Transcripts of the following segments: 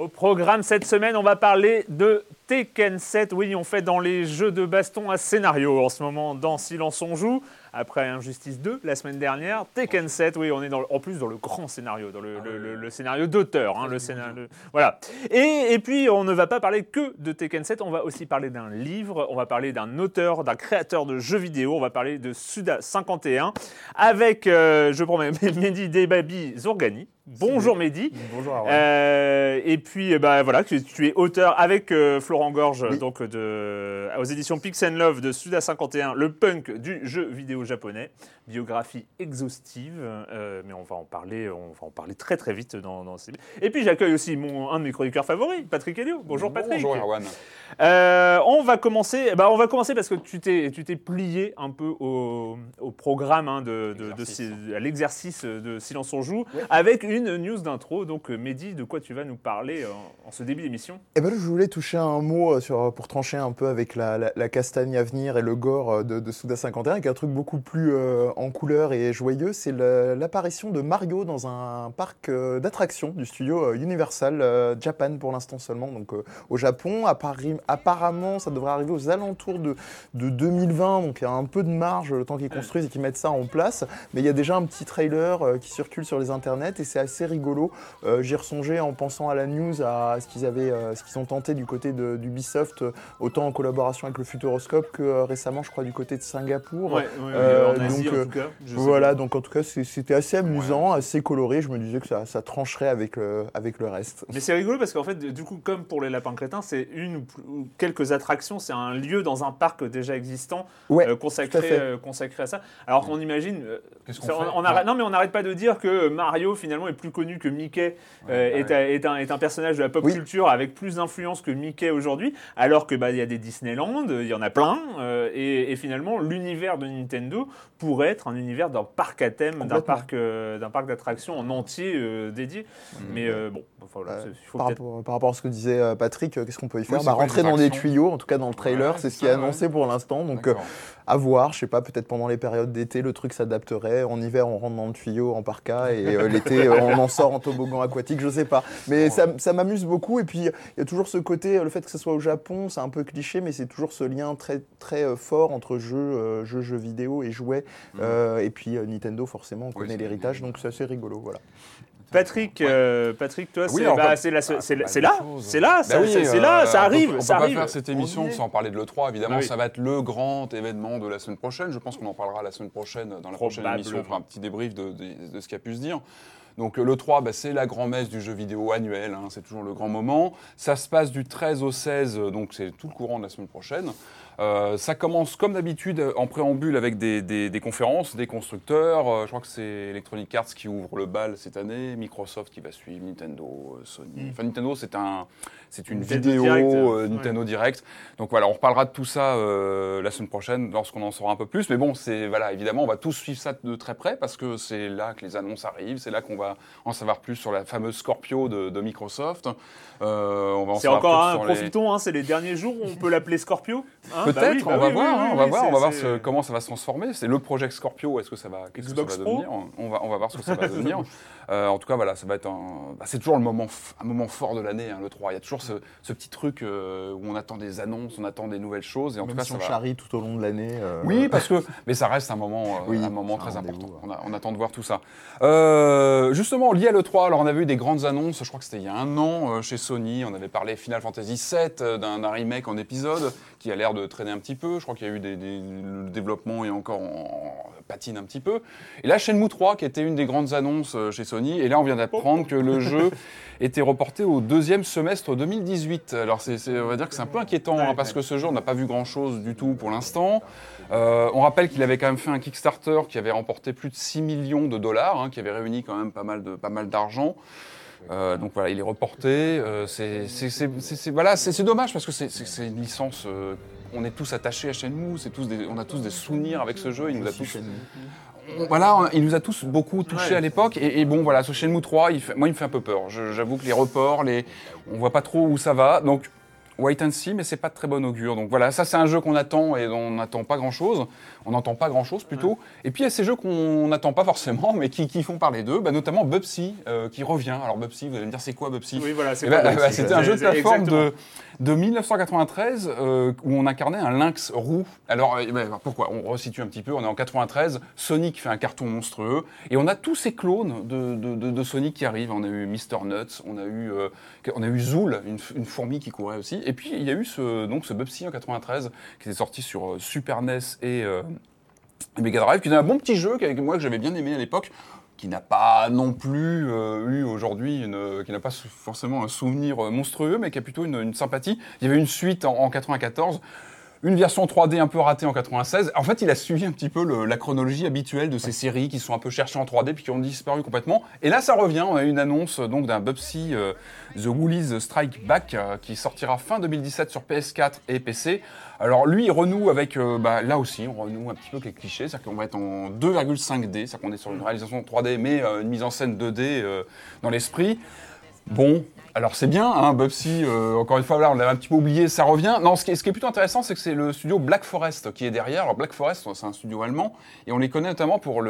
Au programme cette semaine, on va parler de Tekken 7. Oui, on fait dans les jeux de baston à scénario en ce moment dans Silence on joue après Injustice 2 la semaine dernière. Tekken 7, oui, on est dans, en plus dans le grand scénario, dans le, Ah le- le scénario d'auteur. hein, le scénario, voilà. Et, et puis, on ne va pas parler que de Tekken 7, on va aussi parler d'un livre, on va parler d'un auteur, d'un créateur de jeux vidéo, on va parler de Suda 51 avec, euh, je promets, Mehdi Debabi Zourgani. Bonjour Mehdi. Bonjour Arwan. Euh, et puis, euh, bah, voilà, tu, tu es auteur avec euh, Florent Gorge, Oui. donc de, aux éditions Pix and Love de Suda 51, le punk du jeu vidéo japonais. Biographie exhaustive, euh, mais on va en parler, on va en parler très très vite dans, dans ces... Et puis j'accueille aussi mon, un de mes chroniqueurs favoris, Patrick Helio. Bonjour Patrick. Bonjour Erwan. On va commencer. Bah, on va commencer parce que tu t'es, tu t'es plié un peu au, au programme hein, de, de- de- Exercice. de- à l'exercice de Silence on joue, avec une news d'intro. Donc, euh, Mehdi, de quoi tu vas nous parler en, en ce début d'émission? Eh ben, je voulais toucher un mot euh, sur, pour trancher un peu avec la, la- la castagne à venir et le gore euh, de, de Souda 51, avec un truc beaucoup plus euh, en couleur et joyeux, c'est l'apparition de Mario dans un parc euh, d'attractions du studio euh, Universal euh, Japan pour l'instant seulement, donc euh, au Japon. Apparemment, ça devrait arriver aux alentours de, de 2020, donc il y a un peu de marge le temps qu'ils construisent et qu'ils mettent ça en place. Mais il y a déjà un petit trailer euh, qui circule sur les internets et c'est assez rigolo. Euh, J'y ressongé en pensant à la news, à ce qu'ils avaient, euh, ce qu'ils ont tenté du côté de- d'Ubisoft, euh, autant en collaboration avec le Futuroscope que euh, récemment, je crois, du côté de Singapour. Ouais, Euh, en Asie donc, en tout cas. je sais Voilà, donc en tout cas, c'était assez amusant, assez coloré. Je me disais que ça, ça trancherait avec le, avec le reste. Mais c'est rigolo parce qu'en fait, du coup, comme pour les lapins crétins, c'est une ou quelques attractions, c'est un lieu dans un parc déjà existant Ouais, euh, tout à consacré, euh, consacré à ça. Alors qu'on imagine, euh, on arrête- non mais on n'arrête pas de dire que Mario finalement est plus connu que Mickey, euh, Ouais, est, un- est un, est un personnage de la pop Oui. culture avec plus d'influence que Mickey aujourd'hui, alors que bah il y a des Disneyland, il y en a plein, euh, et, et finalement l'univers de Nintendo pourrait être un univers d'un parc à thème, d'un parc, euh, d'un parc d'attractions en entier dédié. Mais bon, enfin, voilà, c'est- il faut Par rapport, par rapport à ce que disait Patrick, qu'est-ce qu'on peut y faire? c'est bah, Rentrer dans des tuyaux, en tout cas dans le trailer, Ouais, c'est ce qui est annoncé pour l'instant. Donc à voir, je sais pas, peut-être pendant les périodes d'été, le truc s'adapterait. En hiver, on rentre dans le tuyau en parka et euh, l'été, euh, on en sort en toboggan aquatique, je sais pas. Mais ça, ça m'amuse beaucoup. Et puis, il y a toujours ce côté, euh, le fait que ce soit au Japon, c'est un peu cliché, mais c'est toujours ce lien très, très euh, fort entre jeux, euh, jeux, jeux vidéo et jouets. Euh, et puis euh, Nintendo, forcément, on connaît l'héritage, donc c'est assez rigolo. Voilà. Patrick, Ouais. euh, Patrick, toi, Oui, c'est alors, bah, c'est là, c'est là, c'est là, là, Bah ça- oui, c'est c'est euh, là, ça on arrive, peut- On ça peut pas faire cette émission On sans parler de l'E3. Évidemment, Ah oui. ça va être le grand événement de la semaine prochaine. Je pense qu'on en parlera la semaine prochaine. Dans la prochaine émission, on fera un petit débrief de, de- de ce qui a pu se dire. Donc le 3, bah, c'est la grand-messe du jeu vidéo annuel, hein, c'est toujours le grand moment. Ça se passe du 13 au 16, donc c'est tout le courant de la semaine prochaine. Euh, ça commence comme d'habitude en préambule avec des, des- des conférences, des constructeurs. Euh, je crois que c'est Electronic Arts qui ouvre le bal cette année, Microsoft qui va suivre, Nintendo, euh, Sony. Enfin Nintendo c'est un, c'est une Nintendo vidéo Direct, euh, ouais. Nintendo Direct. Donc voilà, on reparlera de tout ça euh, la semaine prochaine lorsqu'on en saura un peu plus. Mais bon, c'est voilà, évidemment, on va tous suivre ça de très près parce que c'est là que les annonces arrivent, c'est là qu'on va en savoir plus sur la fameuse Scorpio de, de Microsoft. Euh, on va en C'est savoir encore plus un, sur les- profitons, hein, c'est les derniers jours où on peut l'appeler Scorpio. hein, bah Peut-être, oui, bah on va oui, voir, hein, on va voir, on va voir ce- comment ça va se transformer. C'est le Project Scorpio, est-ce que ça va, qu'est-ce que ça va devenir? On va, on va voir ce que ça va devenir. Euh, en tout cas, voilà, ça va être un, bah, c'est toujours le moment, un moment fort de l'année, hein, le 3. Il y a toujours ce, ce petit truc euh, où on attend des annonces, on attend des nouvelles choses, et en Même tout cas, si ça on va. charrie tout au long de l'année. euh, Oui, parce que, mais ça reste un moment, Oui, un moment un très important. ouais. On, a- on attend de voir tout ça. Justement, lié à l'E3, alors on avait eu des grandes annonces, je crois que c'était il y a un an chez Sony, on avait parlé Final Fantasy VII, d'un remake en épisode qui a l'air de traîner un petit peu. Je crois qu'il y a eu des, des- le développement est encore en, en patine un petit peu. Et là, Shenmue 3, qui était une des grandes annonces chez Sony, et là on vient d'apprendre que le jeu était reporté au deuxième semestre 2018. Alors c'est, c'est- on va dire que c'est un peu inquiétant Ouais, hein, parce ouais. que ce jeu on n'a pas vu grand chose du tout pour l'instant. Euh, on rappelle qu'il avait quand même fait un Kickstarter qui avait remporté plus de 6 millions de dollars, hein, qui avait réuni quand même pas mal de pas mal d'argent. Euh, donc voilà, il est reporté. Euh, c'est, voilà, c'est, dommage parce que c'est, une licence. euh, on est tous attachés à Shenmue, c'est tous des- on a tous des souvenirs avec ce jeu. Il nous a tous voilà, on- il nous a tous beaucoup touchés Ouais. à l'époque. Et, et bon, voilà, ce Shenmue 3, il fait- moi, il me fait un peu peur. J'avoue que les reports, les, on voit pas trop où ça va. Donc, wait and see, mais c'est pas de très bon augure. Donc voilà, ça, c'est un jeu qu'on attend et on n'attend pas grand-chose. On n'entend pas grand-chose plutôt. Et puis, il y a ces jeux qu'on n'attend pas forcément, mais qui, qui font parler d'eux, bah, notamment Bubsy, euh, qui revient. Alors, Bubsy, vous allez me dire, c'est quoi Bubsy? Oui, voilà, c'est bah. C'était un jeu de plateforme de, de 1993 euh, où on incarnait un lynx roux. Alors, euh, pourquoi? On resitue un petit peu. On est en 93. Sonic fait un carton monstrueux et on a tous ces clones de, de- de- de Sonic qui arrivent. On a eu Mr Nuts, on a eu, euh, on a eu Zool, une, fourmi qui courait aussi. Et puis il y a eu ce, donc ce Bubsy en 93 qui était sorti sur euh, Super NES et, euh, et Mega Drive, qui est un bon petit jeu que moi que j'avais bien aimé à l'époque qui n'a pas non plus euh, eu aujourd'hui, qui n'a pas forcément un souvenir monstrueux, mais qui a plutôt une, une sympathie. Il y avait une suite en, en 94, une version 3D un peu ratée en 96. En fait, il a suivi un petit peu le- la chronologie habituelle de ces séries qui sont un peu cherchées en 3D puis qui ont disparu complètement. Et là, ça revient. On a eu une annonce donc d'un Bubsy euh, The Woolies Strike Back euh, qui sortira fin 2017 sur PS4 et PC. Alors lui, il renoue avec, euh, bah, là aussi, on renoue un petit peu avec les clichés, c'est-à-dire qu'on va être en 2,5D, c'est-à-dire qu'on est sur une réalisation 3D, mais une mise en scène 2D euh, dans l'esprit. Bon, alors c'est bien, hein, Bubsy, euh, encore une fois, là, on l'avait un petit peu oublié, ça revient. Non, ce qui est, ce plutôt intéressant, c'est que c'est le studio Black Forest qui est derrière. Alors Black Forest, c'est un studio allemand, et on les connaît notamment pour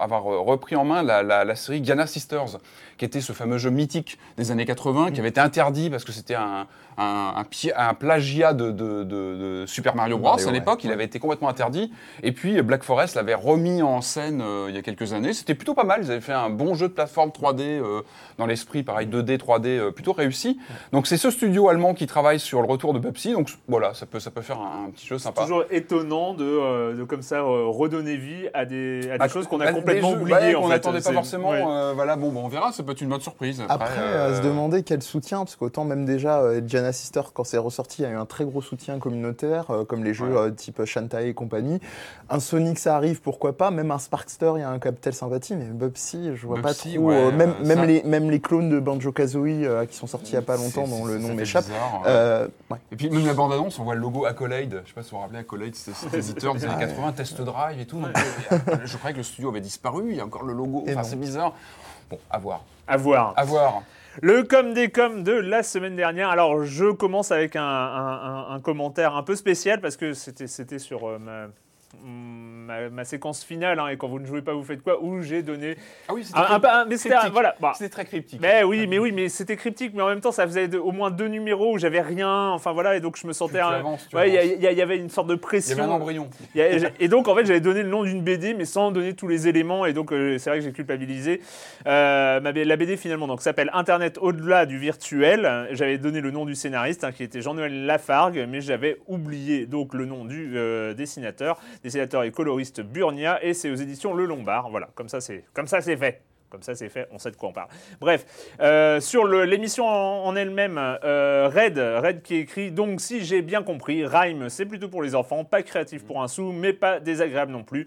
avoir repris en main la, la- série Gana Sisters, qui était ce fameux jeu mythique des années 80, qui avait été interdit parce que c'était un, un, un pi- un plagiat de, de- de- de Super Mario Bros. Mario, à l'époque, ouais. il avait été complètement interdit. Et puis Black Forest l'avait remis en scène euh, il y a quelques années. C'était plutôt pas mal. Ils avaient fait un bon jeu de plateforme 3D euh, dans l'esprit, pareil 2D, 3D, euh, plutôt réussi. Donc c'est ce studio allemand qui travaille sur le retour de Bubsy. Donc voilà, ça peut, ça peut faire un, un petit jeu sympa. Toujours étonnant de, euh, de comme ça euh, redonner vie à des, à des Bah, choses qu'on a bah, complètement oubliées. ouais, fait. n'attendait pas forcément. ouais. euh, voilà, bon, bon, on verra. Ça peut être une bonne surprise. Après, euh, à se demander quel soutien, parce qu'autant même déjà, Sister, quand c'est ressorti, il y a eu un très gros soutien communautaire, euh, comme les jeux Ouais. euh, type Shantae et compagnie. Un Sonic, ça arrive, pourquoi pas. Même un Sparkster, il y a un capital sympathie, mais Bubsy, je vois Bubsy, pas trop. ouais, euh, même, même, ça- les, même les clones de Banjo-Kazooie euh, qui sont sortis il y a pas longtemps, dont le nom m'échappe. bizarre, ouais. Euh, ouais. Et puis même la bande-annonce, on voit le logo Accolade. Je sais pas si vous vous rappelez, Accolade, c'était cet éditeur des années 80, Test Drive et tout. Donc, je croyais que le studio avait disparu. Il y a encore le logo. Enfin, c'est bizarre. Bon, à voir. À voir. À voir. Le com des com de la semaine dernière. Alors, je commence avec un, commentaire un peu spécial parce que c'était c'était sur euh, ma, ma, ma séquence finale. hein, et quand vous ne jouez pas, vous faites quoi Où j'ai donné. Ah oui, c'était Un, un- un- mais c'était voilà. bah, très cryptique. mais oui, mais oui, mais c'était cryptique, mais en même temps, ça faisait de- au moins deux numéros où j'avais rien. Enfin voilà, et donc je me sentais. Tu Ouais, il y, il y il avait une sorte de Il y pression. avait un embryon. Il Et donc, en fait, j'avais donné le nom d'une BD, mais sans donner tous les éléments. Et donc, euh, c'est vrai que j'ai culpabilisé. Euh, ma la BD, finalement, donc, s'appelle Internet au-delà du virtuel. J'avais donné le nom du scénariste, hein, qui était Jean-Noël Lafargue, mais j'avais oublié donc le nom du euh, dessinateur. Dessinateur et coloriste Burnia, et c'est aux éditions Le Lombard. Voilà, comme ça, c'est fait. Comme ça, c'est fait, on sait de quoi on parle. Bref, euh, sur l'émission en, en elle-même, euh, Red, Red qui écrit Donc, si j'ai bien compris, Rhyme, c'est plutôt pour les enfants, pas créatif pour un sou, mais pas désagréable non plus.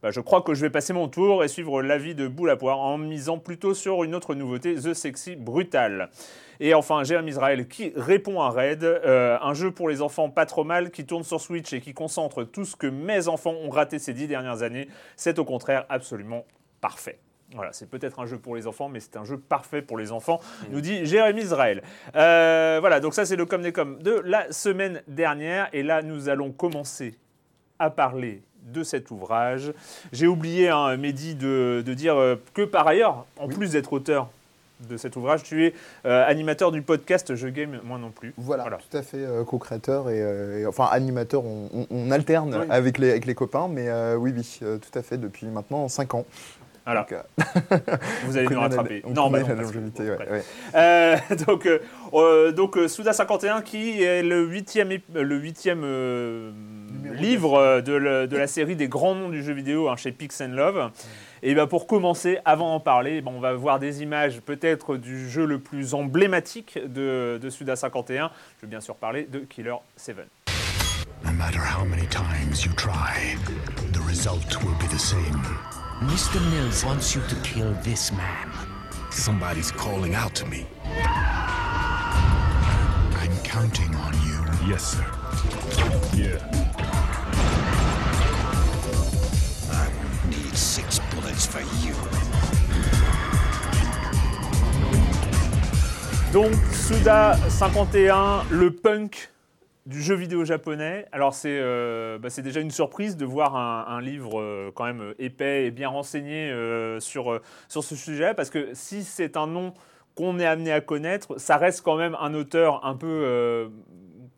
Bah, je crois que je vais passer mon tour et suivre l'avis de Boule à Poire en misant plutôt sur une autre nouveauté, The Sexy Brutal. Et enfin, Jérémy Israël qui répond à Red, euh, un jeu pour les enfants pas trop mal, qui tourne sur Switch et qui concentre tout ce que mes enfants ont raté ces dix dernières années. C'est au contraire absolument parfait. Voilà, c'est peut-être un jeu pour les enfants, mais c'est un jeu parfait pour les enfants, nous dit Jérémy Israël. Euh, voilà, donc ça c'est le com des com de la semaine dernière. Et là, nous allons commencer à parler de cet ouvrage. J'ai oublié, hein, Mehdi, de, de dire euh, que par ailleurs, en plus d'être auteur de cet ouvrage, tu es euh, animateur du podcast Je Game, moi non plus. Voilà, tout à fait euh, co-créateur et, euh, et- enfin animateur, on, on- on alterne Oui. avec, les, avec les copains, mais oui, oui, tout à fait, depuis maintenant 5 ans. Voilà, Donc, vous allez nous la- rattraper. Non, bah non, la parce que- longévité, ouais, ouais. Euh, donc, euh, donc Souda 51 qui est le huitième, le huitième euh, livre euh, de, le- de la série des grands noms du jeu vidéo hein, chez Pix and Love. Et ben pour commencer, avant d'en parler, ben, on va voir des images peut-être du jeu le plus emblématique de, de Suda 51. Je veux bien sûr parler de Killer 7. No matter how many times you try, the result will be the same. Mr. Mills wants you to kill this man. Somebody's calling out to me. I'm counting on you. Yes, sir. Yeah. Donc Suda 51, le punk du jeu vidéo japonais. Alors c'est euh, bah, déjà une surprise de voir un, livre euh, quand même épais et bien renseigné euh, sur, sur ce sujet, parce que si c'est un nom qu'on est amené à connaître, ça reste quand même un auteur un peu...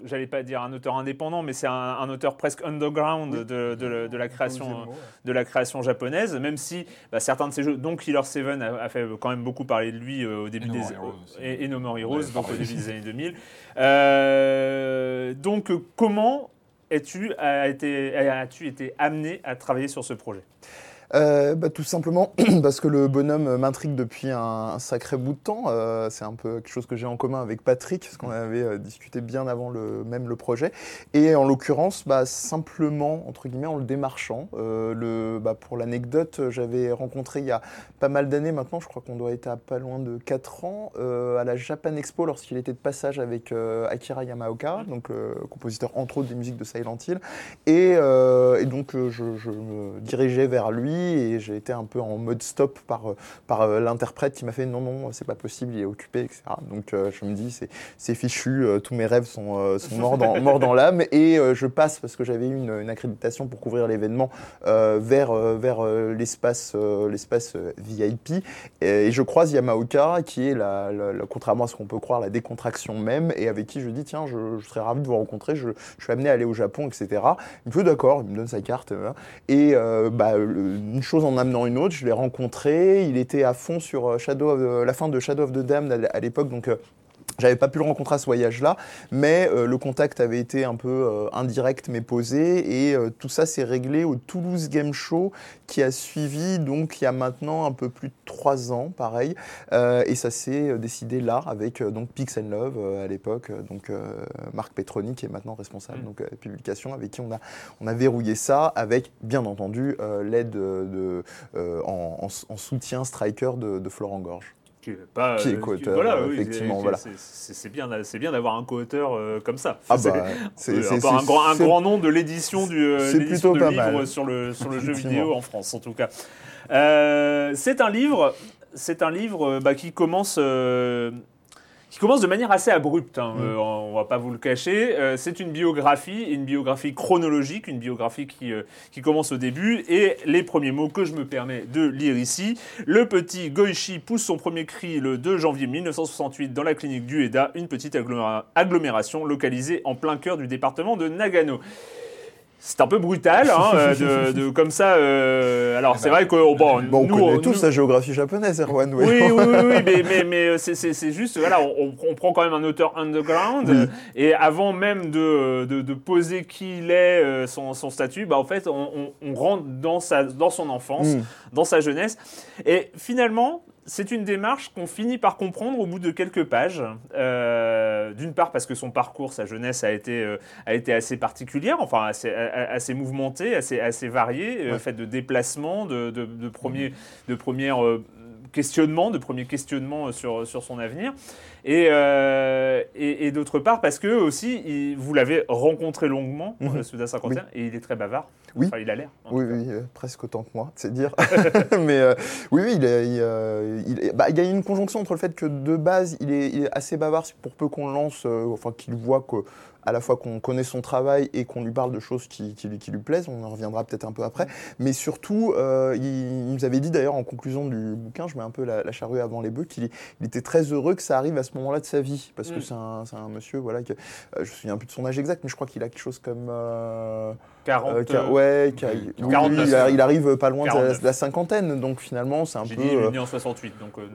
J'allais pas dire un auteur indépendant, mais c'est un, un auteur presque underground de, de- de la création, de la création japonaise, même si bah, certains de ses jeux, dont Killer 7 a, a fait quand même beaucoup parler de lui euh, au début des Heroes et, et No More Heroes, Ouais, donc au début des années 2000. Euh, donc comment es-tu a été, as-tu été amené à travailler sur ce projet? Euh, bah, tout simplement parce que le bonhomme m'intrigue depuis un, un sacré bout de temps. Euh, c'est un peu quelque chose que j'ai en commun avec Patrick, parce qu'on avait euh, discuté bien avant le, même le projet. Et en l'occurrence, bah, simplement, entre guillemets, en le démarchant. Euh, le, bah, pour l'anecdote, j'avais rencontré il y a pas mal d'années maintenant, je crois qu'on doit être à pas loin de 4 ans, euh, à la Japan Expo, lorsqu'il était de passage avec euh, Akira Yamaoka, donc compositeur entre autres des musiques de Silent Hill. Et, euh, et donc euh, je, je me dirigeais vers lui et j'ai été un peu en mode stop par, par euh, l'interprète qui m'a fait non, non, c'est pas possible, il est occupé, etc. Donc euh, je me dis, c'est- fichu, euh, tous mes rêves sont, sont morts dans, morts dans l'âme et je passe parce que j'avais eu une, une accréditation pour couvrir l'événement vers, vers l'espace l'espace VIP et, je croise Yamaoka qui est, la, la- la- contrairement à ce qu'on peut croire, la décontraction même et avec qui je dis, tiens, je, je serais ravi de vous rencontrer, je, je suis amené à aller au Japon, etc. Il me fait d'accord, il me donne sa carte. et euh, bah, le- une chose en amenant une autre, je l'ai rencontré. Il était à fond sur euh, the- la fin de Shadow of the Damned à l'époque, donc. J'avais pas pu le rencontrer à ce voyage-là, mais euh, le contact avait été un peu euh, indirect mais posé, et euh, tout ça s'est réglé au Toulouse Game Show qui a suivi donc il y a maintenant un peu plus de trois ans, pareil, et ça s'est décidé là avec donc Pix and Love à l'époque, donc Marc Petroni qui est maintenant responsable Mm. donc publication avec qui on a on a verrouillé ça avec bien entendu l'aide de, en, en- en soutien striker de, de Florent Gorge. Qui est, pas, Qui est euh, co-auteur, voilà, euh, oui, effectivement, c'est- voilà. bien, c'est bien d'avoir un co-auteur euh, comme ça. Ah C'est- bah, c'est c'est un, grand, un c'est- grand nom de l'édition du euh, plutôt de pas mal. sur le sur le jeu vidéo en France en tout cas. Euh, c'est un livre, c'est un livre euh, bah, qui commence. Qui commence de manière assez abrupte, hein, Mm. euh, on va pas vous le cacher. Euh, c'est une biographie, une biographie chronologique, une biographie qui, euh, qui commence au début. Et les premiers mots que je me permets de lire ici. Le petit Goichi pousse son premier cri le 2 janvier 1968 dans la clinique du Eda, une petite aggloméra- agglomération localisée en plein cœur du département de Nagano. C'est un peu brutal, hein, euh, de, de- comme ça. euh, alors c'est vrai que oh, bon, Bon, on nous, connaît tous la géographie japonaise, Erwan. Oui, oui, oui, oui, mais, mais, mais euh, c'est- juste, voilà, on, on prend quand même un auteur underground, Oui. et avant même de, de, de poser qui il est, son, son statut, bah, en fait, on, rentre dans, sa, dans son enfance, Mm. dans sa jeunesse, et finalement, c'est une démarche qu'on finit par comprendre au bout de quelques pages. Euh, D'une part parce que son parcours, sa jeunesse a été, euh, a été assez particulière, enfin assez, mouvementée, assez, assez variée, euh, Ouais. faite de déplacements, de, de, de premières euh, questionnements, de premiers questionnements sur, sur son avenir. Et, euh, et, et d'autre part parce que aussi, il- vous l'avez rencontré longuement, euh, Souda 51, et il est très bavard. Oui. Enfin, il a l'air. Oui, oui, euh, presque autant que moi, c'est dire. Mais euh, oui, oui, il, est- il, euh, il est- bah, il y a une conjonction entre le fait que de base, il est, est assez bavard pour peu qu'on lance, euh, enfin qu'il voit que à la fois qu'on connaît son travail et qu'on lui parle de choses qui, qui lui, qui lui plaisent, on en reviendra peut-être un peu après, mais surtout, euh, il, il nous avait dit d'ailleurs en conclusion du bouquin, je mets un peu la, la charrue avant les bœufs, qu'il il était très heureux que ça arrive à ce moment-là de sa vie, parce que Mm. c'est un, monsieur, voilà, que, euh, je me souviens plus de son âge exact, mais je crois qu'il a quelque chose comme... euh, 40. euh, euh, ouais, oui, oui, 49. il, a- il arrive pas loin de la, 49. de la cinquantaine, donc finalement c'est un J'ai peu. dit, il est né en 68, donc euh,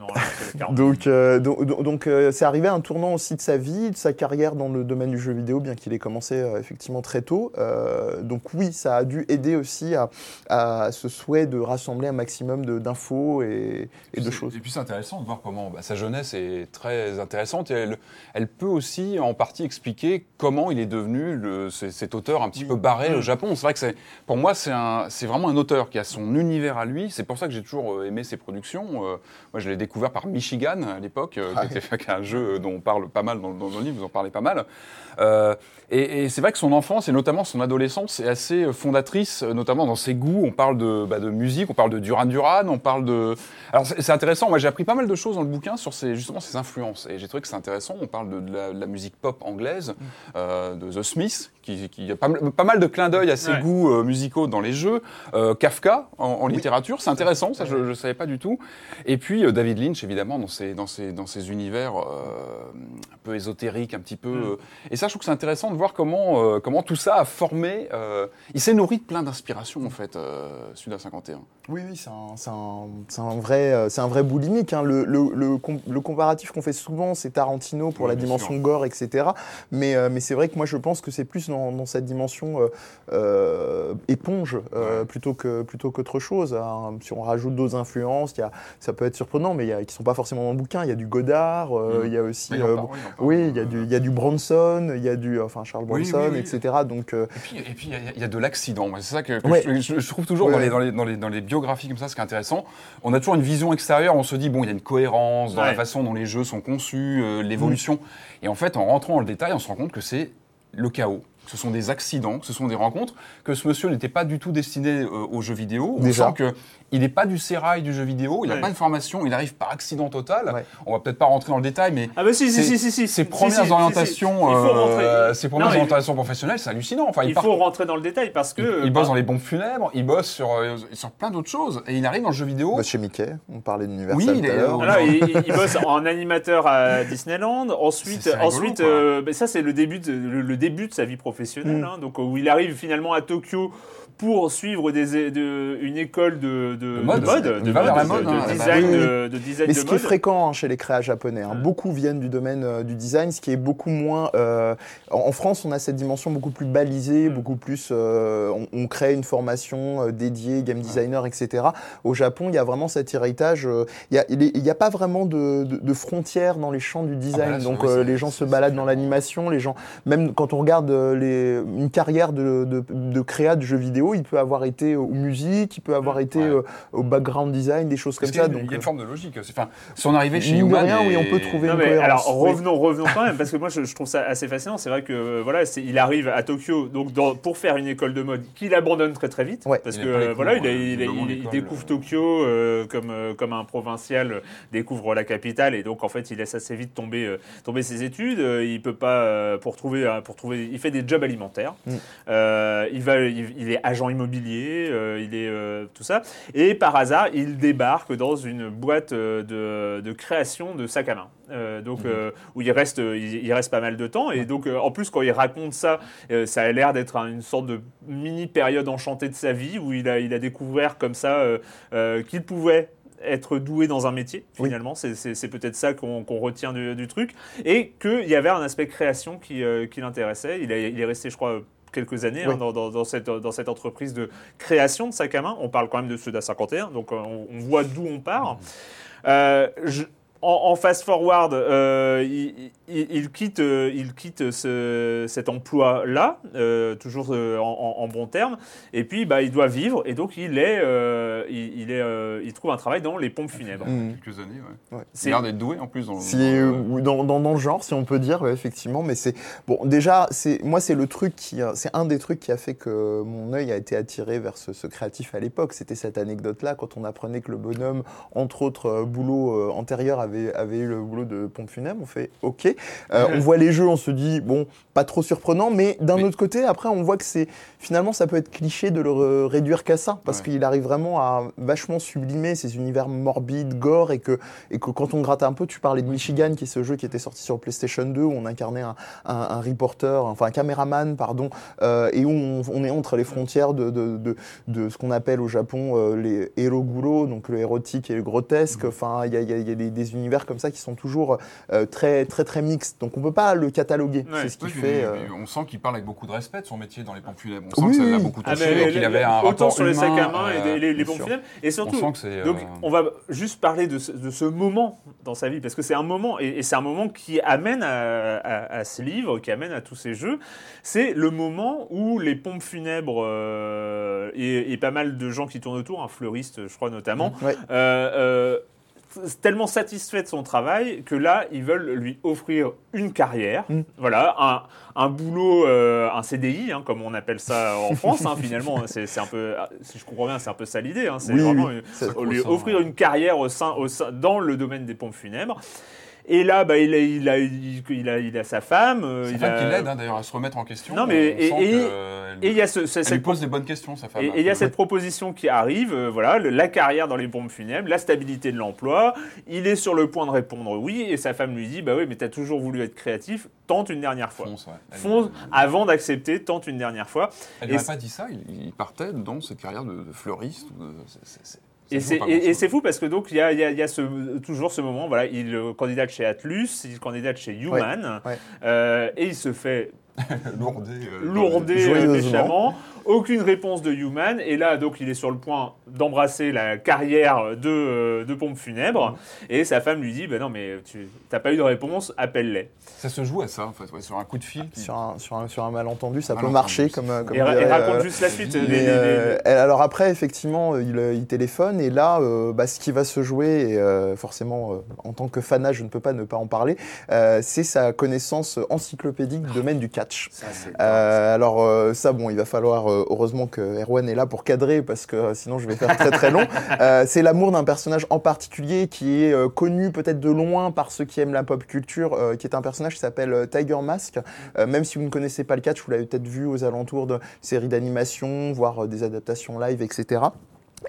40. donc, euh, donc, euh, c'est arrivé à un tournant aussi de sa vie, de sa carrière dans le domaine du jeu vidéo, bien qu'il ait commencé euh, effectivement très tôt. Euh, donc oui, ça a dû aider aussi à, à ce souhait de rassembler un maximum de- d'infos et, et de choses. Et puis c'est intéressant de voir comment bah, sa jeunesse est très intéressante et elle, elle peut aussi en partie expliquer comment il est devenu le- cet auteur un petit Oui. peu barré au Japon. C'est vrai que c'est, pour moi c'est, un, c'est vraiment un auteur qui a son univers à lui. C'est pour ça que j'ai toujours euh, aimé ses productions. Euh, moi je l'ai découvert par Michigan à l'époque, euh, qui, était, un jeu dont on parle pas mal dans, dans le livre, vous en parlez pas mal. Euh, et, et c'est vrai que son enfance et notamment son adolescence est assez fondatrice, notamment dans ses goûts. On parle de, bah, de musique, on parle de Duran Duran, on parle de. Alors c'est c'est intéressant. Moi j'ai appris pas mal de choses dans le bouquin sur ses, justement ses influences et j'ai trouvé que c'est intéressant. On parle de, de la, de la musique pop anglaise, euh, de The Smiths, qui, qui a pas, mal- pas mal de clins d'œil à ses Ouais. goûts euh, musicaux dans les jeux. Euh, Kafka en, en littérature, c'est intéressant. Ça je, je savais pas du tout. Et puis euh, David Lynch évidemment dans ses dans ses dans ses univers euh, un peu ésotériques, un petit peu. Mm. euh, et ça, je trouve que c'est intéressant de voir comment, euh, comment tout ça a formé. euh, il s'est nourri de plein d'inspirations, en fait, euh, Suda 51. Oui, oui, c'est un, vrai, c'est un vrai boulimique. hein. Le, le- le com- le comparatif qu'on fait souvent, c'est Tarantino pour Oui, la dimension sûr. gore, etc. Mais, euh, mais c'est vrai que moi, je pense que c'est plus dans, dans cette dimension euh, euh, éponge euh, plutôt que plutôt qu'autre chose. hein. Si on rajoute d'autres influences, y a, ça peut être surprenant, mais y a, qui sont pas forcément dans le bouquin. Il y a du Godard, Mm. il y a aussi. Il oui, il y, a du, il y a du Bronson, il y a du, enfin Charles Bronson, oui, oui. etc. Donc, Et puis, il y a- il y, a de l'accident. C'est ça que, que Ouais. je, trouve toujours Ouais, dans, les, dans, les, dans, les, dans les biographies comme ça, ce qui est intéressant. On a toujours une vision extérieure. On se dit, bon, il y a une cohérence dans la façon dont les jeux sont conçus, euh, l'évolution. Et en fait, en rentrant dans le détail, on se rend compte que c'est le chaos. Que ce sont des accidents, que ce sont des rencontres, que ce monsieur n'était pas du tout destiné euh, aux jeux vidéo. On Déjà. sent que il n'est pas du sérail du jeu vidéo, il n'a Ouais. pas de formation, il arrive par accident total. Ouais. On va peut-être pas rentrer dans le détail, mais Ah bah si, si, si, si, si. ses premières si, si, si. orientations, euh, ses premières Non, il- professionnelles, c'est hallucinant. Enfin, il, Il part- faut rentrer dans le détail parce que. il, il bosse bah, dans les bombes funèbres, il bosse sur, euh, sur plein d'autres choses, et il arrive dans le jeu vidéo. bah, chez Mickey, on parlait d'Universal Oui, il est- il, bosse en animateur à Disneyland. Ensuite, rigolo, euh, ben ça c'est le début, de, le, le début de sa vie professionnelle. Mm. hein, donc où il arrive finalement à Tokyo pour suivre des, de- une école de, de, De mode. de, mode, hein, design, de, de design Mais ce qui est fréquent hein, chez les créas japonais, hein, beaucoup viennent du domaine euh, du design, ce qui est beaucoup moins. euh, en, en France, on a cette dimension beaucoup plus balisée, Mm. beaucoup plus. euh, on, on crée une formation euh, dédiée, game designer, etc. Au Japon, il y a vraiment cet héritage. il a- n'y a, pas vraiment de, de, de frontières dans les champs du design. Ah bah là, Donc oui, euh, les gens se baladent dans l'animation, les gens. Même quand on regarde les, une carrière de, de, de créa de jeux vidéo, il peut avoir été aux musiques, il peut avoir été Ouais. euh, au background design, des choses comme ça. Donc, il y a une euh, forme de logique. Enfin, son arrivée chez Human. rien, oui, on peut trouver- Non, une mais cohérence, alors revenons, revenons quand même parce que moi je, je trouve ça assez fascinant. C'est vrai que euh, voilà, il arrive à Tokyo donc dans- pour faire une école de mode qu'il abandonne très très vite Ouais. parce Il que voilà, cours, il, a- il a- visiblement, il- il l'école, découvre. Tokyo euh, comme euh, comme un provincial euh, découvre la capitale et donc en fait il laisse assez vite tomber euh, tomber ses études. Il peut pas euh, pour trouver pour trouver, il fait des job alimentaire. Mm. Euh, il, va, il, il est agent immobilier, euh, il est euh, tout ça. Et par hasard, il débarque dans une boîte euh, de, de création de sacs à main. Euh, donc, euh, où il reste, il, il reste pas mal de temps. Et donc, en plus, quand il raconte ça, ça a l'air d'être un- une sorte de mini période enchantée de sa vie où il a, il a découvert comme ça qu'il pouvait être doué dans un métier, finalement. C'est- peut-être ça qu'on retient du, du truc. Et qu'il y avait un aspect création qui, euh, qui l'intéressait. Il, il est resté, je crois, quelques années hein, dans, dans- dans cette, dans cette entreprise de création de sacs à main. On parle quand même de ceux d'A 51, donc euh, on, on voit d'où on part. Euh, je- en, en fast forward, euh, il, il- il quitte, euh, il quitte ce- cet emploi-là, euh, toujours euh, en, en- en bon terme, et puis bah, il doit vivre, et donc il est, euh, il, il est, euh, il trouve un travail dans les pompes funèbres. Mm. Quelques années, ouais. Ouais. Il a l'air d'être doué en plus dans, Si, dans- euh, ou dans, dans, dans le genre, si on peut dire, ouais, effectivement. Mais c'est bon. Déjà, c'est moi, c'est le truc qui, a- c'est un des trucs qui a fait que mon œil a été attiré vers ce, ce créatif à l'époque. C'était cette anecdote-là quand on apprenait que le bonhomme, entre autres euh, boulots euh, antérieurs, avait, avait eu le boulot de pompe funèbre. On fait OK. Euh, on voit les jeux, on se dit bon, pas trop surprenant. Mais d'un Mais- autre côté, après, on voit que c'est finalement, ça peut être cliché de le re- réduire qu'à ça, parce Ouais. qu'il arrive vraiment à vachement sublimer ces univers morbides, gore, et que et que quand on gratte un peu, tu parlais de Michigan, qui est ce jeu qui était sorti sur PlayStation 2, où on incarnait un, un, un reporter, enfin un caméraman, pardon, euh, et où on, on est entre les frontières de, de, de, de ce qu'on appelle au Japon euh, les eroguro, donc le érotique et le grotesque. Enfin, il y a, y a des, des univers comme ça qui sont toujours euh, très, très, très mixtes. Donc on peut pas le cataloguer. Ouais. C'est ce qui Oui, fait. euh, on sent qu'il parle avec beaucoup de respect de son métier dans les pompes funèbres. On sent Oui, que ça l'a beaucoup Ah, touché mais et qu'il avait un autant rapport sur les sacs à humain, main et euh, des- les, pompes funèbres. Et surtout, On sent que c'est. Donc, euh, on va juste parler de ce, de ce moment dans sa vie, parce que c'est un moment, et, et c'est un moment qui amène à, à- à ce livre, qui amène à tous ces jeux. C'est le moment où les pompes funèbres euh, et, et pas mal de gens qui tournent autour, un fleuriste, je crois notamment, Ouais. euh, euh, tellement satisfait de son travail que là, ils veulent lui offrir une carrière, Mm. voilà, un, un boulot, euh, un CDI, hein, comme on appelle ça en France, hein, finalement, c'est c'est un peu, si je comprends bien, c'est un peu ça l'idée, hein, c'est Oui, vraiment oui. une- Ça- au lui offrir ouais. une carrière au sein, au sein- dans le domaine des pompes funèbres. Et là, bah, il, a, il, a, il, a, il a sa femme. euh, Sa il femme a- qui l'aide hein, d'ailleurs à se remettre en question. Non, mais- On et- sent et- que, elle- Et il y a ce, ce- elle lui cette pose des bonnes questions, sa femme. et et il y a cette proposition qui arrive, euh, voilà, le- la carrière dans les pompes funèbres, la stabilité de l'emploi. Il est sur le point de répondre oui, et sa femme lui dit bah oui, mais t'as toujours voulu être créatif, tente une dernière fois. Fonce, ouais. Elle- Fonce avant d'accepter, tente une dernière fois. Elle c'est- pas dit ça, il, partait dans cette carrière de, de fleuriste. ou de- et- c'est fou parce que donc il y a, il y a- il y a ce, toujours ce moment, voilà, il candidate chez Atlus, il candidate chez Human, ouais. euh, et il se fait Lourdé. euh, lourder euh, Joyeusement. méchamment. Aucune réponse de Human. Et là, donc, il est sur le point d'embrasser la carrière de, euh, de pompe funèbre. Et sa femme lui dit bah Non, mais tu n'as pas eu de réponse, appelle-les. Ça se joue à ça, en fait, ouais, sur un coup de fil. qui- Sur un, sur, un, sur un malentendu, ça peut marcher comme, comme Et, ra- et dirait, raconte euh, juste la suite. mais, les- Mais, les- les- euh, alors après, effectivement, il, il téléphone et là, euh, bah, ce qui va se jouer, et euh, forcément, euh, en tant que fanat, je ne peux pas ne pas en parler, euh, c'est sa connaissance encyclopédique du domaine du catch. Ça, Euh, alors euh, ça, bon, il va falloir euh, heureusement que Erwan est là pour cadrer parce que euh, sinon je vais faire très très long. Euh, c'est l'amour d'un personnage en particulier qui est euh, connu peut-être de loin par ceux qui aiment la pop culture, euh, qui est un personnage qui s'appelle euh, Tiger Mask. Euh, même si vous ne connaissez pas le catch, vous l'avez peut-être vu aux alentours de séries d'animation, voire euh, des adaptations live, etc.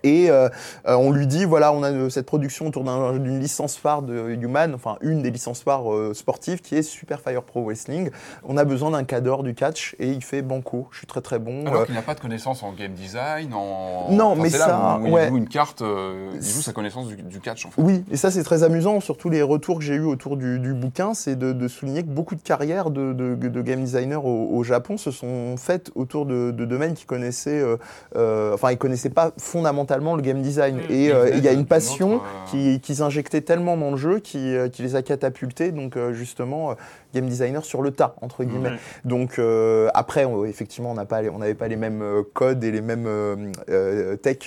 Et euh, on lui dit, voilà, on a euh, cette production autour d'un- d'une licence phare de Human, enfin une des licences phares euh, sportives, qui est Super Fire Pro Wrestling. On a besoin d'un cadre du catch, et il fait banco, je suis très très bon. Alors qu'il n'a pas de connaissances en game design, en. Non, Enfin, mais c'est là ça, où il ouais. joue une carte, il joue sa connaissance du, du catch, en fait. Oui, et ça c'est très amusant, surtout les retours que j'ai eu autour du, du bouquin, c'est de, de souligner que beaucoup de carrières de, de- de game designers au, au Japon se sont faites autour de, domaines qui connaissaient, euh, euh, enfin ils connaissaient pas fondamentalement le game design. Mm. Et euh, venaient il y a une passion euh, qui- qu'ils injectaient tellement dans le jeu qui, euh, qui les a catapultés, donc euh, justement euh, game designer sur le tas entre guillemets. Ouais. Donc euh, après, on- effectivement, on n'a pas, les- on n'avait pas les mêmes codes et les mêmes euh, euh, tech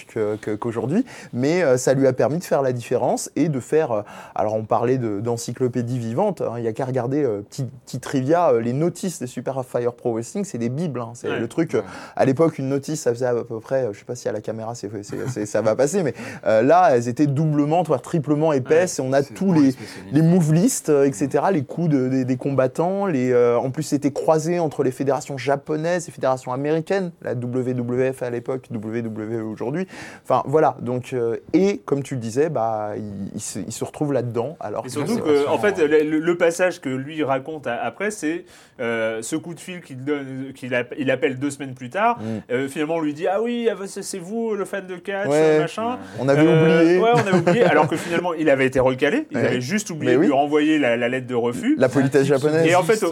qu'aujourd'hui, mais euh, ça lui a permis de faire la différence et de faire. euh, alors on parlait de- d'encyclopédie vivante. hein, Il y a qu'à regarder euh, petit, petit trivia, euh, les notices des Super Fire Pro Wrestling, c'est des bibles. hein, c'est Ouais. le truc. euh, à l'époque, une notice, ça faisait à peu près, euh, je sais pas si à la caméra c'est- ça va passer. Mais euh, là, elles étaient doublement, voire triplement épaisses. et on a tous les, les move lists, euh, etc., les coups de- des, des combattants. Les, euh, en plus, c'était croisé entre les fédérations japonaises et fédérations américaines, la WWF à l'époque, WWE aujourd'hui. Enfin, voilà. Donc, euh, et comme tu le disais, bah, il, il se, il se retrouve là-dedans. Alors Et surtout que, en fait, le, le passage que lui raconte après, c'est euh, ce coup de fil qu'il donne, qu'il il appelle deux semaines plus tard. Mm. Euh, finalement, on lui dit ah oui, ah, bah, c'est vous le fan de catch, Ouais. machin. on avait Euh, oublié. Ouais, on avait oublié. Alors que finalement, il avait été recalé. Il Ouais. avait juste oublié de lui renvoyer la, la lettre de refus. La politesse japonaise. Et en fait,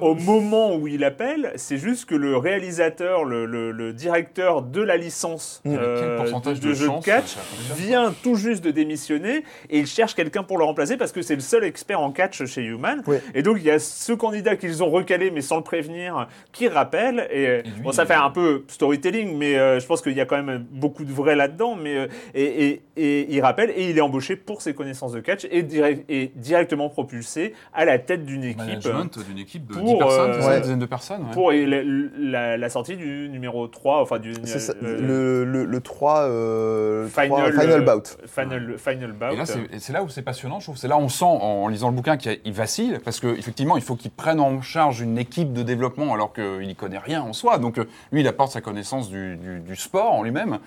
au- moment où il appelle, c'est juste que le réalisateur, le, le- le directeur de la licence Mm. euh, de, de jeu de catch vient tout juste de démissionner et il cherche quelqu'un pour le remplacer parce que c'est le seul expert en catch chez Human. Oui. Et donc il y a ce candidat qu'ils ont recalé mais sans le prévenir qui rappelle. Et, Et lui, bon, ça fait un peu storytelling, mais euh, je pense qu'il y a quand même beaucoup de vrai là-dedans. Mais euh, et, et- et il rappelle et il est embauché pour ses connaissances de catch et, direct- et directement propulsé à la tête d'une équipe. Management d'une équipe de pour, 10 personnes, euh, ouais. une dizaine de personnes. ouais. pour la, la- la sortie du numéro 3, enfin du ça, euh, le, le, le 3, euh, le final, 3 final euh, bout. Final, final bout. Et là, c'est là où c'est passionnant, je trouve. C'est là où on sent, en lisant le bouquin, qu'il il vacille, parce qu'effectivement, il faut qu'il prenne en charge une équipe de développement alors qu'il n'y connaît rien en soi. Donc, euh, lui, il apporte sa connaissance du, sport en lui-même.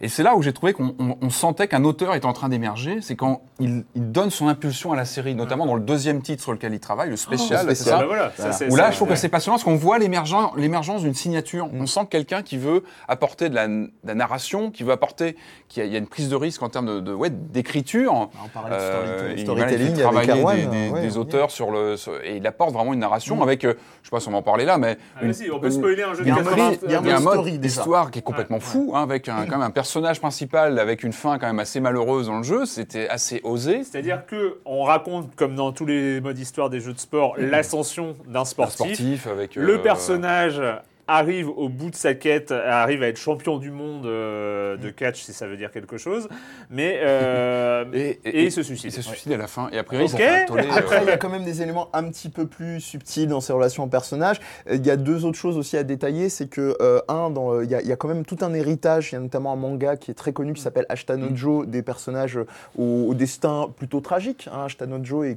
Et c'est là où j'ai trouvé qu'on on- on sentait qu'un auteur est en train d'émerger, c'est quand il, il donne son impulsion à la série, notamment dans le deuxième titre sur lequel il travaille, le spécial. le Ah, ça bah voilà, Où là, ça, je trouve ouais. que c'est passionnant parce qu'on voit l'émergen- l'émergence d'une signature. Mm. On sent quelqu'un qui veut apporter de la, de la narration, qui veut apporter, qui a, il y a une prise de risque en termes de, de- ouais, d'écriture. On parlait de Euh, storytelling fait avec des, ouais, auteurs sur le, sur- et il apporte vraiment une narration Mm. avec, euh, je sais pas si on va en parler là, mais Ah, vas-y, on peut spoiler un jeu il y a de un 80. mode- il y a un mode story, déjà. histoire qui est complètement fou, hein, avec quand même un personnage principal avec une fin quand même assez malheureuse dans le jeu. C'était assez osé. C'est-à-dire que on raconte, comme dans tous les modes histoire des jeux de sport, l'ascension d'un Un sportif. sportif avec Le euh, personnage arrive au bout de sa quête, arrive à être champion du monde euh, de catch, si ça veut dire quelque chose, mais euh, et, Et- et- il se suicide. Il se suicide à la fin. Et a priori, ça Ok. fait un tollé, euh, Après, il y a quand même des éléments un petit peu plus subtils dans ses relations personnages. Euh, Il y a deux autres choses aussi à détailler. C'est que, euh, un, dans, euh, il y, a- il y a quand même tout un héritage. Il y a notamment un manga qui est très connu qui s'appelle Ashtanojo, des personnages euh, au, au destin plutôt tragique. Hein. Ashtanojo est,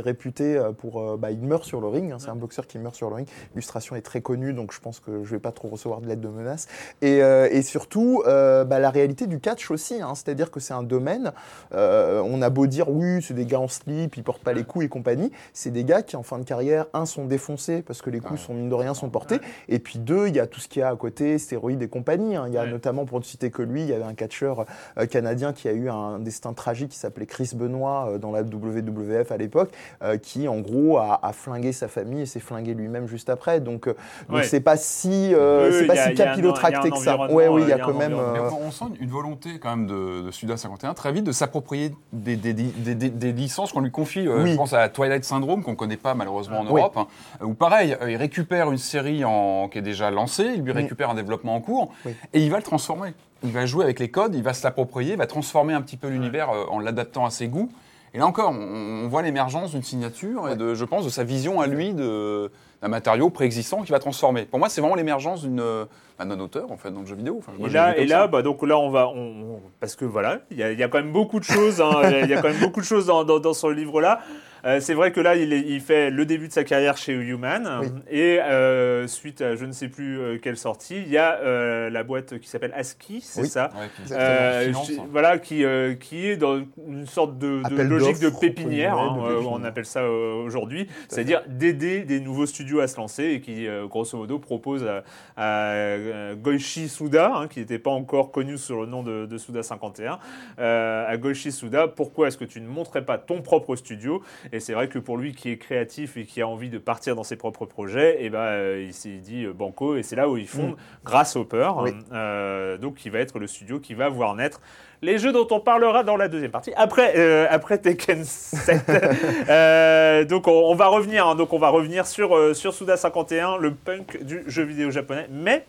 réputé euh, pour. euh, bah, il meurt sur le ring. hein. C'est un boxeur qui meurt sur le ring. L'illustration est très connue, donc je pense que je vais pas trop recevoir de lettres de menace. Et, euh, et surtout, euh, bah, la réalité du catch aussi. hein. C'est-à-dire que c'est un domaine. euh, on a beau dire, oui, c'est des gars en slip, ils portent pas les coups et compagnie. C'est des gars qui, en fin de carrière, un, sont défoncés parce que les coups, sont mine de rien, sont portés. Et puis deux, il y a tout ce qu'il y a à côté, stéroïdes et compagnie. hein. Il y a Ouais. notamment, pour ne citer que lui, il y avait un catcheur euh, canadien qui a eu un destin tragique qui s'appelait Chris Benoit euh, dans la WWF à l'époque, euh, qui en gros a, a flingué sa famille et s'est flingué lui-même juste après. Donc, donc Ouais. c'est pas si, euh, Oui, c'est oui, pas a- si capillotracté que ça. Ouais, oui, il y euh, a a quand même. euh, on on sent une volonté quand même de, de Suda 51 très vite de s'approprier des, des- des- des- des licences qu'on lui confie. Euh, Oui. Je pense à Twilight Syndrome qu'on connaît pas malheureusement en Oui. Europe. hein. Ou pareil, euh, il récupère une série en, qui est déjà lancée, il lui récupère un développement en cours Oui. et il va le transformer. Il va jouer avec les codes, il va se l'approprier, il va transformer un petit peu l'univers euh, en l'adaptant à ses goûts. Et là encore, on, on voit l'émergence d'une signature et de, je pense, de sa vision à lui de- d'un matériau préexistant qu'il va transformer. Pour moi, c'est vraiment l'émergence d'une euh, bah, d'un auteur en fait dans le jeu vidéo. Enfin, moi, Et là, et là bah, donc là, on va, on, on- parce que voilà, il y, a- il y a quand même beaucoup de choses, hein, il y a quand même beaucoup de choses dans, dans, dans ce livre-là. Euh, c'est vrai que là, il, est- il fait le début de sa carrière chez Human, Oui. et euh, suite à je ne sais plus euh, quelle sortie, il y a euh, la boîte qui s'appelle ASCII, c'est Oui. ça Ouais, puis- Exactement. Euh, Finance, je- hein. voilà, qui, euh, qui est dans une sorte de, logique de pépinière, hein, guillemets, de pépinière. on appelle ça euh, aujourd'hui, c'est-à-dire d'aider des nouveaux studios à se lancer et qui, euh, grosso modo, propose à, à, Goichi Suda, hein, qui n'était pas encore connu sous le nom de, de Suda 51, euh, à Goichi Suda, pourquoi est-ce que tu ne montrais pas ton propre studio? Et c'est vrai que pour lui qui est créatif et qui a envie de partir dans ses propres projets, et ben, euh, il s'est dit euh, Banco, et c'est là où ils fondent Grasshopper, Oui. euh, donc qui va être le studio qui va voir naître les jeux dont on parlera dans la deuxième partie, après, euh, après Tekken 7. Euh, donc on, on va revenir, hein, donc on va revenir sur, euh, sur Suda 51, le punk du jeu vidéo japonais. Mais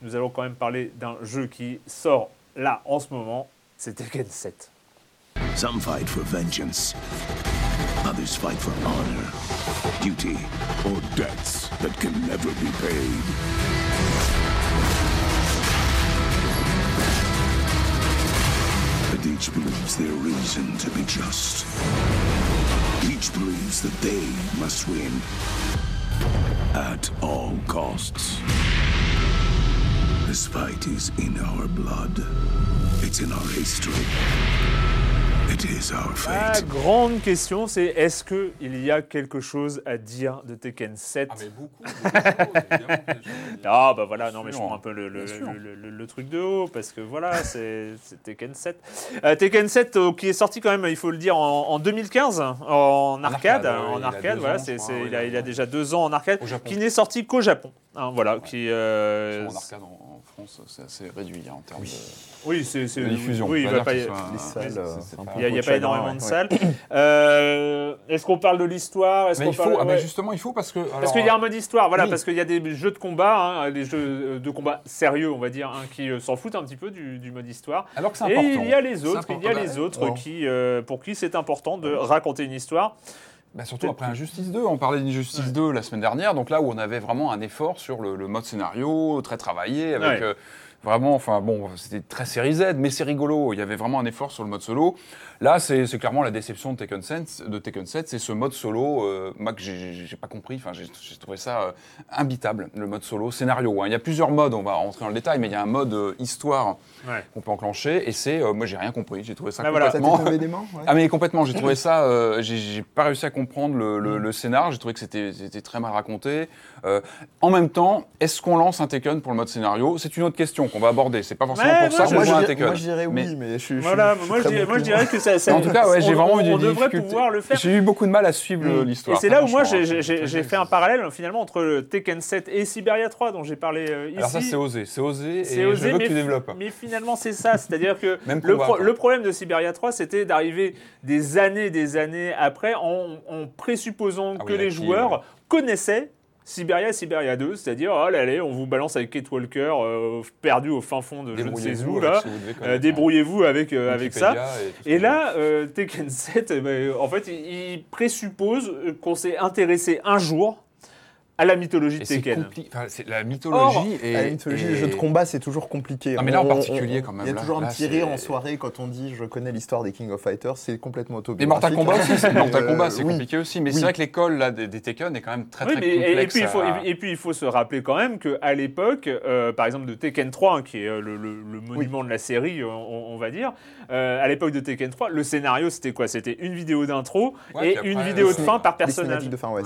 nous allons quand même parler d'un jeu qui sort là en ce moment, c'est Tekken 7. Some fight for vengeance. Others fight for honor, duty, or debts that can never be paid. But each believes their reason to be just. Each believes that they must win at all costs. This fight is in our blood. It's in our history. La grande question, c'est est-ce qu'il y a quelque chose à dire de Tekken 7 Ah, mais beaucoup. Ah bah voilà, non mais je prends un peu le, le- Bien sûr. le- le- le truc de haut parce que voilà, c'est c'est Tekken 7. Euh, Tekken 7 euh, qui est sorti quand même, il faut le dire, en, en 2015 en arcade. en arcade, voilà, il, a, déjà deux ans en arcade, qui n'est sorti qu'au Japon. hein, voilà, qui. euh, En arcade en, en France, c'est assez réduit hein, en termes de, oui, c'est c'est- de diffusion. Oui, il On va dire pas que y- ce soit- Les salles, euh, n'y a, de pas énormément de salles. Euh, Est-ce qu'on parle de l'histoire? Est-ce Mais qu'on il faut, parle- ah, mais justement, il faut parce que. Parce alors, qu'il y a un mode histoire, voilà, oui. parce qu'il y a des jeux de combat, hein, des jeux de combat sérieux, on va dire, hein, qui euh, s'en foutent un petit peu du, du mode histoire. Alors que c'est Et important. il y a les autres, il y a les Bah, autres qui, euh, pour qui c'est important de raconter une histoire. Bah, surtout après Injustice 2, on parlait d'Injustice 2 la semaine dernière, donc là où on avait vraiment un effort sur le, le mode scénario, très travaillé, avec Ouais. euh, vraiment, enfin bon, c'était très série Z, mais c'est rigolo, il y avait vraiment un effort sur le mode solo. Là, c'est clairement la déception de Tekken 7, de Tekken 7 c'est ce mode solo, euh, moi que j'ai- pas compris, enfin j'ai trouvé ça euh, imbitable, le mode solo, scénario. hein. Il y a plusieurs modes, on va rentrer dans le détail, mais il y a un mode euh, histoire Ouais. qu'on peut enclencher, et c'est, euh, moi j'ai rien compris, j'ai trouvé ça Ah, voilà. Ça t'est complètement... tombé des mains ouais. Ah mais complètement, j'ai trouvé ça, euh, j'ai- pas réussi à comprendre le, le, le scénar, j'ai trouvé que c'était très mal raconté. Euh, en même temps, est-ce qu'on lance un Tekken pour le mode scénario? C'est une autre question qu'on va aborder, c'est pas forcément Ouais, pour ça moi, qu'on voit un dirais, Tekken. moi, je dirais oui, Mais- mais, je, suis- je Voilà, suis moi je, très dirais, bon moi je client. dirais que ça, ça- en tout cas, ouais, j'ai on- vraiment eu des on devrait difficultés. pouvoir le faire. J'ai eu beaucoup de mal à suivre Et l'histoire. c'est là où moi j'ai- fait un parallèle finalement entre Tekken 7 et Siberia 3 dont j'ai parlé euh, ici. Alors ça c'est osé, c'est osé, et C'est je osé, veux mais, que tu développes. mais finalement c'est ça, c'est-à-dire que le, pro- problème de Siberia 3, c'était d'arriver des années, des années après, en, en présupposant Ah que les joueurs connaissaient Siberia Siberia 2, c'est-à-dire, oh là, allez, on vous balance avec Kate Walker euh, perdu au fin fond de je ne sais où là, Euh, débrouillez-vous avec, euh, avec ça. Et là, Tekken 7, eh ben, en fait, il, il présuppose qu'on s'est intéressé un jour à la mythologie de Et Tekken. enfin, c'est la mythologie et la mythologie, et- les jeux de combat, c'est toujours compliqué. Non, mais là, en On- particulier, on- quand même, Il y a là- toujours un petit rire en soirée quand on dit je connais l'histoire des King of Fighters, c'est complètement Mais autobiographique. Mortal Kombat aussi, c'est Mortal Euh, Kombat, c'est oui. compliqué aussi. Mais Oui. c'est vrai que l'école là des, des Tekken est quand même très Oui, très mais- et- complexe. et, puis il faut, à- et, puis il faut se rappeler quand même qu'à l'époque, euh, par exemple de Tekken 3, hein, qui est euh, le, le- le monument de la série, on, on va dire, euh, à l'époque de Tekken 3, le scénario c'était quoi? C'était une vidéo d'intro Ouais, et une vidéo de fin par personnage.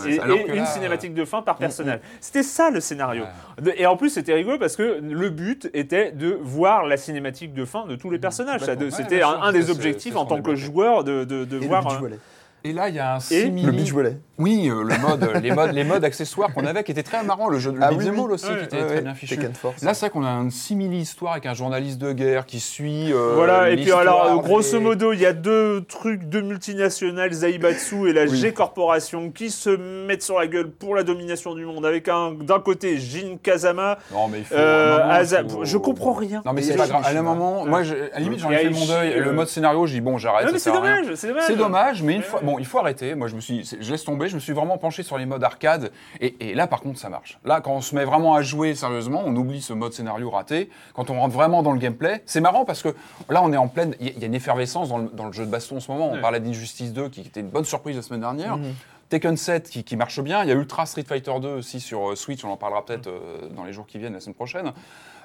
Et, et une cinématique de fin par personnage. C'était ça le scénario. Et en plus, c'était rigolo parce que le but était de voir la cinématique de fin de tous les personnages. Complètement. Ouais, C'était un, des objectifs en tant que joueur de, de- de Et le voir. Et là, il y a un Et simili. Le beach volley. Oui, euh, le mode, les modes, les modes accessoires qu'on avait qui étaient très marrants. Le jeu de Ah oui, oui. aussi Ouais, qui était Ouais, très ouais, bien fichu. Force. Là, c'est vrai qu'on a une simili-histoire avec un journaliste de guerre qui suit. euh, Voilà, et puis alors, grosso modo, il y a deux trucs, deux multinationales, Zaibatsu et la Oui. G Corporation, qui se mettent sur la gueule pour la domination du monde, avec un d'un côté Jin Kazama, Non, mais il faut. euh, moment, faut- je comprends rien. Non, mais c'est pas grave. À un moment, moi, je- à la limite, j'en ai fait mon deuil. Le mode scénario, je dis, bon, j'arrête. Non, mais c'est dommage, c'est dommage. C'est dommage, mais une fois. Bon, il faut arrêter. Moi, je me suis, je laisse tomber. Je me suis vraiment penché sur les modes arcade, et, et là, par contre, ça marche. Là, quand on se met vraiment à jouer sérieusement, on oublie ce mode scénario raté. Quand on rentre vraiment dans le gameplay, c'est marrant parce que là, on est en pleine. Il y, a- il y a une effervescence dans le, dans le jeu de baston en ce moment. On Ouais. parlait d'Injustice 2, qui était une bonne surprise la semaine dernière. Mhm. Tekken 7 qui, qui marche bien. Il y a Ultra Street Fighter 2 aussi sur euh, Switch. On en parlera peut-être euh, dans les jours qui viennent, la semaine prochaine.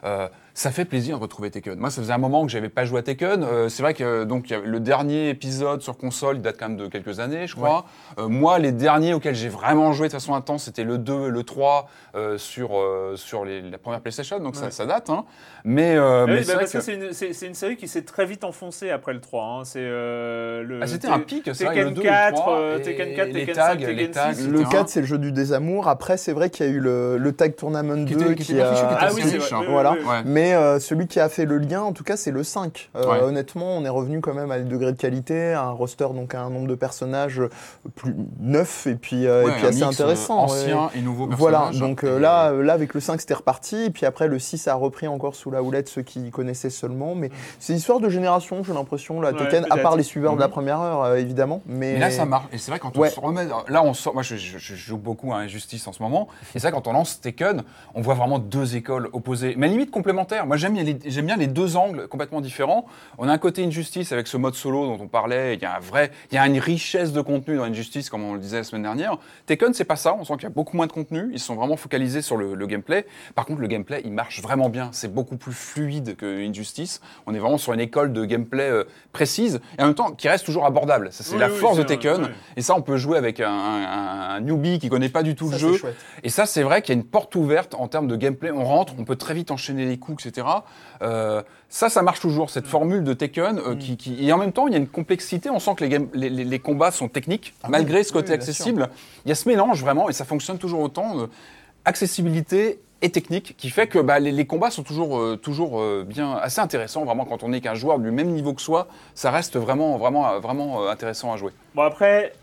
Euh, ça fait plaisir de retrouver Tekken. Moi, ça faisait un moment que j'avais pas joué à Tekken. Euh, c'est vrai que euh, donc le dernier épisode sur console il date quand même de quelques années, je crois. Euh, moi, les derniers auxquels j'ai vraiment joué de façon intense, c'était le 2 et le 3 euh, sur euh, sur les, la première PlayStation. Donc ça, Ouais. ça date. Hein. Mais, euh, Ah mais oui, c'est bah, vrai parce que que- c'est une, c'est- c'est une série qui s'est très vite enfoncée après le 3. hein. C'est euh, le. Ah, c'était un pic, c'est vrai, le Tekken 2 et le 4, 3, euh, et Tekken 4, les Tekken tags, 5, les Tekken tags, 6. Le etc. 4, c'est le jeu du désamour. Après, c'est vrai qu'il y a eu le, le Tag Tournament Qui 2 était- qui, qui qui a... Ah oui, c'est vrai. Voilà. Ouais. Mais euh, celui qui a fait le lien, en tout cas, c'est le 5. Euh, Ouais. Honnêtement, on est revenu quand même à des degrés de qualité, un roster, donc à un nombre de personnages plus neuf et puis, euh, Ouais, et puis un assez mix, euh, intéressant. ouais. Ancien et nouveau Voilà, donc euh, là, euh, là, avec le 5, c'était reparti. Et puis après, le 6 a repris encore sous la houlette ceux qui connaissaient seulement. Mais c'est une histoire de génération, j'ai l'impression, la Ouais, Tekken, à part les suiveurs de la Mhm. première heure, euh, évidemment. Mais, Mais là, ça marche. Et c'est vrai, quand on se remet. là, on sort. Moi, je, je- je joue beaucoup à Injustice en ce moment. Et ça, quand on lance Tekken, on voit vraiment deux écoles opposées, mais limite complémentaires. Moi, j'aime bien, les- j'aime bien les deux angles complètement différents. On a un côté Injustice avec ce mode solo dont on parlait. Il y a un vrai, il y a une richesse de contenu dans Injustice, comme on le disait la semaine dernière. Tekken, c'est pas ça. On sent qu'il y a beaucoup moins de contenu. Ils sont vraiment focalisés sur le, le gameplay. Par contre, le gameplay, il marche vraiment bien. C'est beaucoup plus fluide que Injustice. On est vraiment sur une école de gameplay euh, précise et en même temps qui reste toujours abordable. Ça, c'est Oui, la oui, force de Tekken. Et ça, on peut jouer avec un, un- un newbie qui connaît pas du tout Ça, le jeu. chouette. Et ça, c'est vrai qu'il y a une porte ouverte en termes de gameplay. On rentre, on peut très vite enchaîner les coups, etc. Euh, ça, ça marche toujours, cette formule de Tekken. euh, qui, qui- Et en même temps, il y a une complexité. On sent que les, game- les, les- les combats sont techniques, malgré ce côté oui, accessible. Il y a ce mélange vraiment, et ça fonctionne toujours autant. euh, accessibilité et technique qui fait que bah, les, les combats sont toujours, euh, toujours euh, bien assez intéressants. Vraiment, quand on est qu'un joueur du même niveau que soi, ça reste vraiment, vraiment, vraiment euh, intéressant à jouer. Bon, après,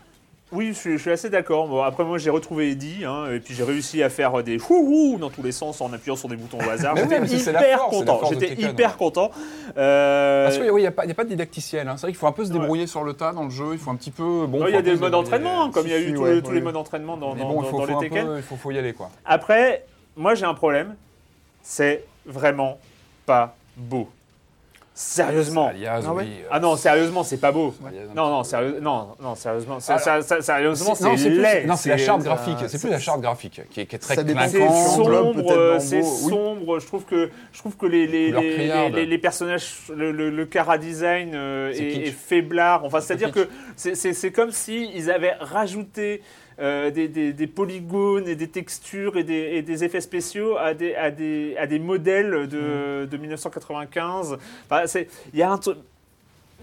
oui, je suis, je suis assez d'accord. Bon, après, moi, j'ai retrouvé Eddie, hein, et puis j'ai réussi à faire des wouhou dans tous les sens en appuyant sur des boutons au hasard. Oui, J'étais hyper force, content. J'étais hyper ouais. content. Euh, Parce qu'il n'y a, pas- il y a pas de didacticiel. hein. C'est vrai qu'il faut un peu se débrouiller sur le tas dans le jeu. Il faut un petit peu. Bon, il y a des modes d'entraînement, hein, comme il y a eu tous, ouais, les, modes d'entraînement dans, Mais dans- bon, il dans- faut, dans faut les Tekken. il faut, faut y aller quoi. Après, moi j'ai un problème, c'est vraiment pas beau. Sérieusement. Alias, Ah oui, euh, Ah non, sérieusement, c'est pas beau. Non, non, sérieux, non, non, sérieusement, Alors, ça- ça- sérieusement, C'est- c'est laid. Non, c'est la charte graphique. C'est plus la charte graphique qui est, qui est très C'est sombre, c'est beau, oui. sombre. Je trouve que je trouve que les les, les, les- les personnages, le, le, le cara design euh, C'est est, kitsch. est faiblard. Enfin, c'est-à-dire kitsch. que c'est- c'est c'est comme si ils avaient rajouté euh, des, des, des polygones et des textures et des, et des effets spéciaux à des à des à des modèles Mm. de, de 1995. Enfin, c'est il y a un truc.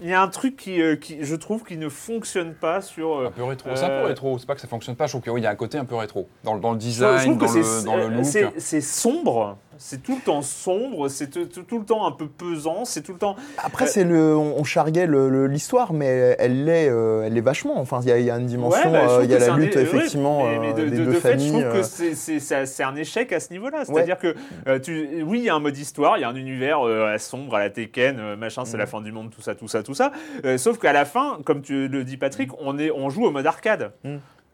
Il y a un truc qui, euh, qui, je trouve, qui ne fonctionne pas sur. euh, Un peu rétro. C'est un peu Euh, rétro. C'est pas que ça fonctionne pas. Je trouve qu'il y a un côté un peu rétro dans, le- dans le Je trouve- je design, dans le, dans le look. C'est sombre, c'est tout le temps sombre, c'est tout, tout- tout le temps un peu pesant, c'est tout le temps. Après, Euh, c'est le, on, on le- l'histoire, mais elle l'est, euh, elle est vachement. Enfin, il y, a- il y a une dimension, Ouais, bah, euh, il y a c'est la lutte effectivement mais- mais euh, de, des de- deux de fait, je familles. trouve que euh, c'est- un échec à ce niveau-là. C'est-à-dire que euh, tu, oui, il y a un mode histoire, il y a un univers euh, sombre à la Tekken, euh, machin, Mm. c'est la fin du monde, tout ça, tout ça, tout ça. Euh, sauf qu'à la fin, comme tu le dis Patrick, on est, on joue au mode arcade.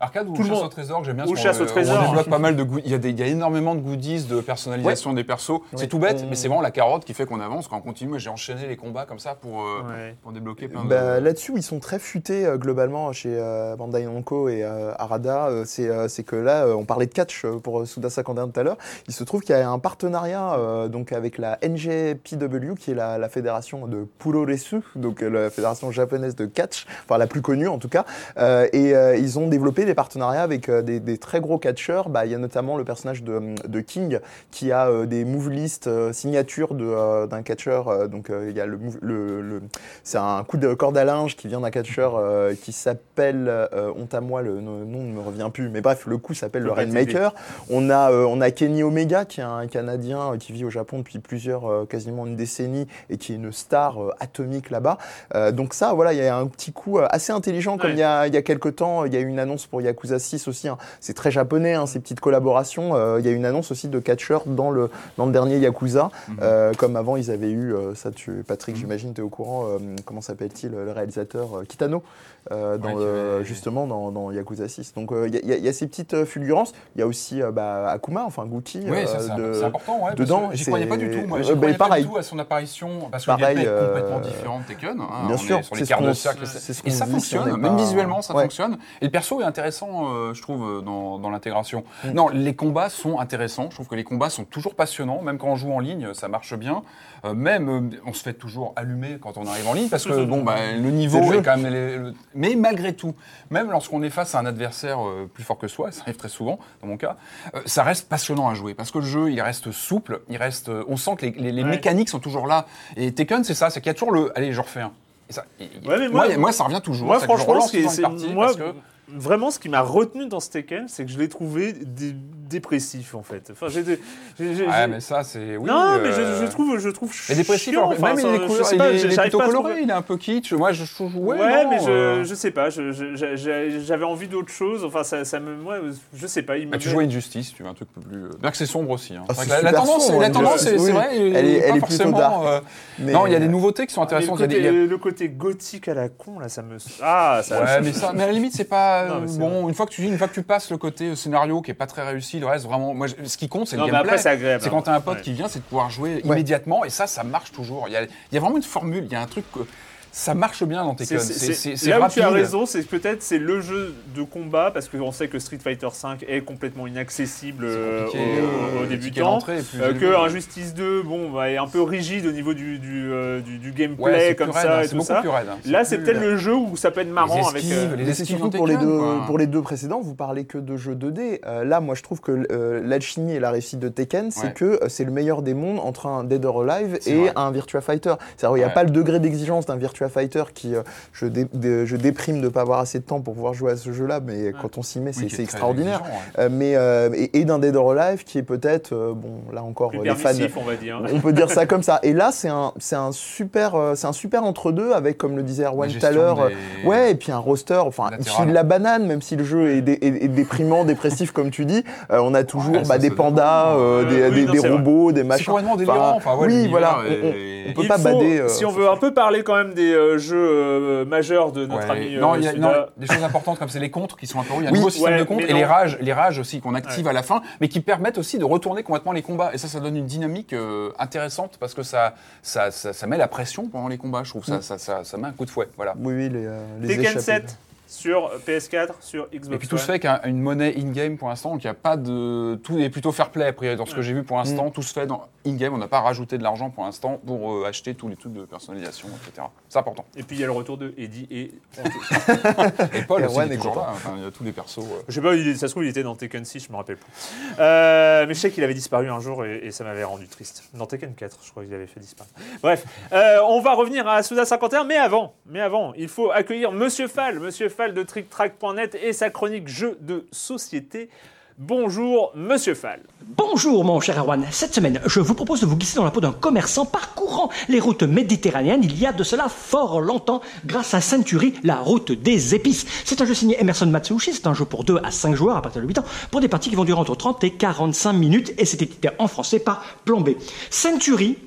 Arcade ou Tout chasse monde- au trésor, j'aime bien. Ou chasse au euh, trésor. On débloque pas mal de goodies. Il y, a des- il y a énormément de goodies de personnalisation des persos. C'est tout bête, On- mais c'est vraiment la carotte qui fait qu'on avance. Quand on continue, j'ai enchaîné les combats comme ça pour, euh, Ouais. pour débloquer plein Bah, de. Là-dessus, ils sont très futés euh, globalement chez euh, Bandai Namco et euh, Arada. Euh, c'est euh, que là, euh, on parlait de catch euh, pour Suda 51 tout à l'heure. Il se trouve qu'il y a un partenariat euh, donc avec la NJPW, qui est la, la fédération de Puroresu, donc euh, la fédération japonaise de catch, enfin la plus connue en tout cas. Euh, et euh, ils ont développé des partenariats avec euh, des, des très gros catcheurs. Bah, il y a notamment le personnage de, de King qui a euh, des move lists euh, signatures d'un catcheur. donc il y a le, move- le, le- c'est un coup de corde à linge qui vient d'un catcheur qui s'appelle, honte à moi, le nom ne me revient plus, mais bref, le coup s'appelle le Rainmaker. On a, on a Kenny Omega qui est un Canadien qui vit au Japon depuis plusieurs, quasiment une décennie et qui est une star atomique là-bas. Donc ça, voilà, il y a un petit coup assez intelligent comme Ouais. il y a, il y a quelques temps, il y a eu une annonce pour Yakuza 6 aussi. hein. C'est très japonais, hein, ces petites collaborations. Euh, il y a une annonce aussi de catcheur dans le, dans le dernier Yakuza. Mhm. Euh, comme avant, ils avaient eu, euh, ça tu, Patrick, j'imagine, tu es au courant, comment s'appelle-t-il, le réalisateur Kitano, dans Ouais, le- justement dans, dans Yakuza 6. Donc il y, a- y y ces petites fulgurances. Il y a aussi bah, Akuma, enfin. Oui, euh, c'est c'est important, ouais. dedans, J'y croyais pas du c'est- tout, moi. J'y bah, croyais pas pareil. du tout à son apparition, parce que le Pareil, est complètement différent de Tekken. hein. bien on sûr, est sur c'est les ce quarts de qu'on- cercle. c'est ce Et ça fonctionne, même visuellement, ça fonctionne. Et le perso est intéressant, euh, je trouve, euh, dans, dans l'intégration. Non, les combats sont intéressants. Je trouve que les combats sont toujours passionnants, même quand on joue en ligne, ça marche bien. Euh, même, on se fait toujours allumer quand on arrive en ligne, parce que bon, bah, le niveau est quand même. le- Mais malgré tout, même lorsqu'on est face à un adversaire plus fort que soi, ça arrive très souvent, dans mon cas, ça reste passionnant à jouer, parce que le jeu, il reste souple, il reste, on sent que les, les- les Ouais. mécaniques sont toujours là. Et Tekken, c'est ça, c'est qu'il y a toujours le, allez, je refais un. Ça, Ouais, moi, moi- moi, ça revient toujours. Moi, franchement, c'est- moi, parce que- vraiment, ce qui m'a retenu dans ce Tekken, c'est que je l'ai trouvé dé- dépressif en fait. Enfin, j'ai Ouais, mais ça, c'est. Oui, non, mais euh, je, je trouve, je trouve. Mais dépressif, chiant, alors, enfin, même il est, je couleur- sais il pas, est- il est j'arrive plutôt coloré, trouver- il est un peu kitsch. Moi, je trouve. Ouais, Ouais, non, mais je, euh, je sais pas, j'avais envie d'autre chose. Enfin, ça, ça me, moi, je sais pas. Il me bah, tu à Injustice, tu veux un truc un peu plus. euh, Bien que c'est sombre aussi. hein. Ah, la, tendance, sombre, la tendance, c'est oui. vrai. Elle est- elle est plutôt dark. euh, Non, il y a des euh, nouveautés qui sont Ah, intéressantes. le côté gothique à la con, là, ça me. Ah, ça. Ouais, mais, ça, mais à la limite, c'est pas. Non, euh, une fois, que tu, une fois que tu passes le côté euh, scénario qui est pas très réussi, le reste, vraiment. Moi, ce qui compte, c'est le gameplay. après, c'est agréable. C'est quand t'as un pote Ouais. qui vient, c'est de pouvoir jouer Ouais. immédiatement, et ça, ça marche toujours. Il y a, il y a vraiment une formule, il y a un truc. que- ça marche bien dans Tekken. C'est- Là où rapide. tu as raison, c'est que peut-être c'est le jeu de combat parce qu'on sait que Street Fighter V est complètement inaccessible euh, aux, euh, aux débutants. Euh, que Injustice 2, bon, bah, est un peu rigide au niveau du, du, euh, du, du Ouais, gameplay comme raide, ça hein, et tout ça. plus raide. hein. Là, c'est peut-être le jeu où ça peut être marrant avec. esquives, euh, les Mais c'est esquives surtout dans pour les, deux, quoi. pour les deux précédents, vous parlez que de jeux 2D. Euh, là, moi, je trouve que euh, l'alchimie et la réussite de Tekken, c'est Ouais. que euh, c'est le meilleur des mondes entre un Dead or Alive et vrai. un Virtua Fighter. C'est-à-dire, il n'y a pas le degré d'exigence d'un Virtua Fighter qui, euh, je, dé- je déprime de ne pas avoir assez de temps pour pouvoir jouer à ce jeu-là, mais quand on s'y met, c'est oui, c'est extraordinaire. exigeant, ouais. Euh, mais, euh, et, et d'un Dead or Alive qui est peut-être, bon, là encore, plus les fans. permissif, on va dire. On peut dire ça comme ça. Et là, c'est un, c'est un super, c'est un super entre-deux avec, comme le disait Erwan tout à l'heure, des- ouais, et puis un roster. Enfin, Latéral. file la banane, même si le jeu est, dé- est- est déprimant, dépressif, comme tu dis. On a toujours Ouais, bah, des pandas, des, oui, des- non, c'est robots, des C'est machins. complètement délirant. Enfin, ouais, oui, voilà. On, on- on peut pas bader. euh, si on veut un peu parler quand même des euh, jeux euh, majeurs de notre Ouais. ami. non, euh, il y a non, des choses importantes comme c'est les contres qui sont interrompus. Il y a un Oui, nouveau système ouais, de mais et les non. rages, les rages aussi qu'on active à la fin, mais qui permettent aussi de retourner complètement les combats. Et ça, ça donne une dynamique euh, intéressante parce que ça, ça, ça, ça met la pression pendant les combats. Je trouve Mm. ça, ça, ça, ça met un coup de fouet. Voilà. Oui, oui, les, euh, les Tekken échappées. 7 sur PS4, sur Xbox Et puis tout se fait avec un- une monnaie in-game pour l'instant, donc il n'y a pas de. Tout est plutôt fair play, après, dans ce que j'ai vu pour l'instant. Mm. Tout se fait dans in-game, on n'a pas rajouté de l'argent pour l'instant pour euh, acheter tous les trucs de personnalisation, etc. C'est important. Et puis il y a le retour de Eddie et. Et Paul Et aussi, est toujours là. Enfin, il y a tous les persos. euh. Je sais pas, il ça se trouve, il était dans Tekken 6, je me rappelle plus. Euh, mais je sais qu'il avait disparu un jour et, et ça m'avait rendu triste. Dans Tekken 4, je crois qu'il avait fait disparaître. Bref, euh, on va revenir à Suda 51, mais avant, mais avant, il faut accueillir Monsieur Fall, Monsieur Fall de TrickTrack.net et sa chronique jeux de société. Bonjour, Monsieur Fall. Bonjour mon cher Erwan, cette semaine je vous propose de vous glisser dans la peau d'un commerçant parcourant les routes méditerranéennes il y a de cela fort longtemps grâce à Century, la route des épices. C'est un jeu signé Emerson Matsuushi, c'est un jeu pour 2 à 5 joueurs à partir de 8 ans pour des parties qui vont durer entre 30 et 45 minutes et c'est édité en français par Plombé. Century,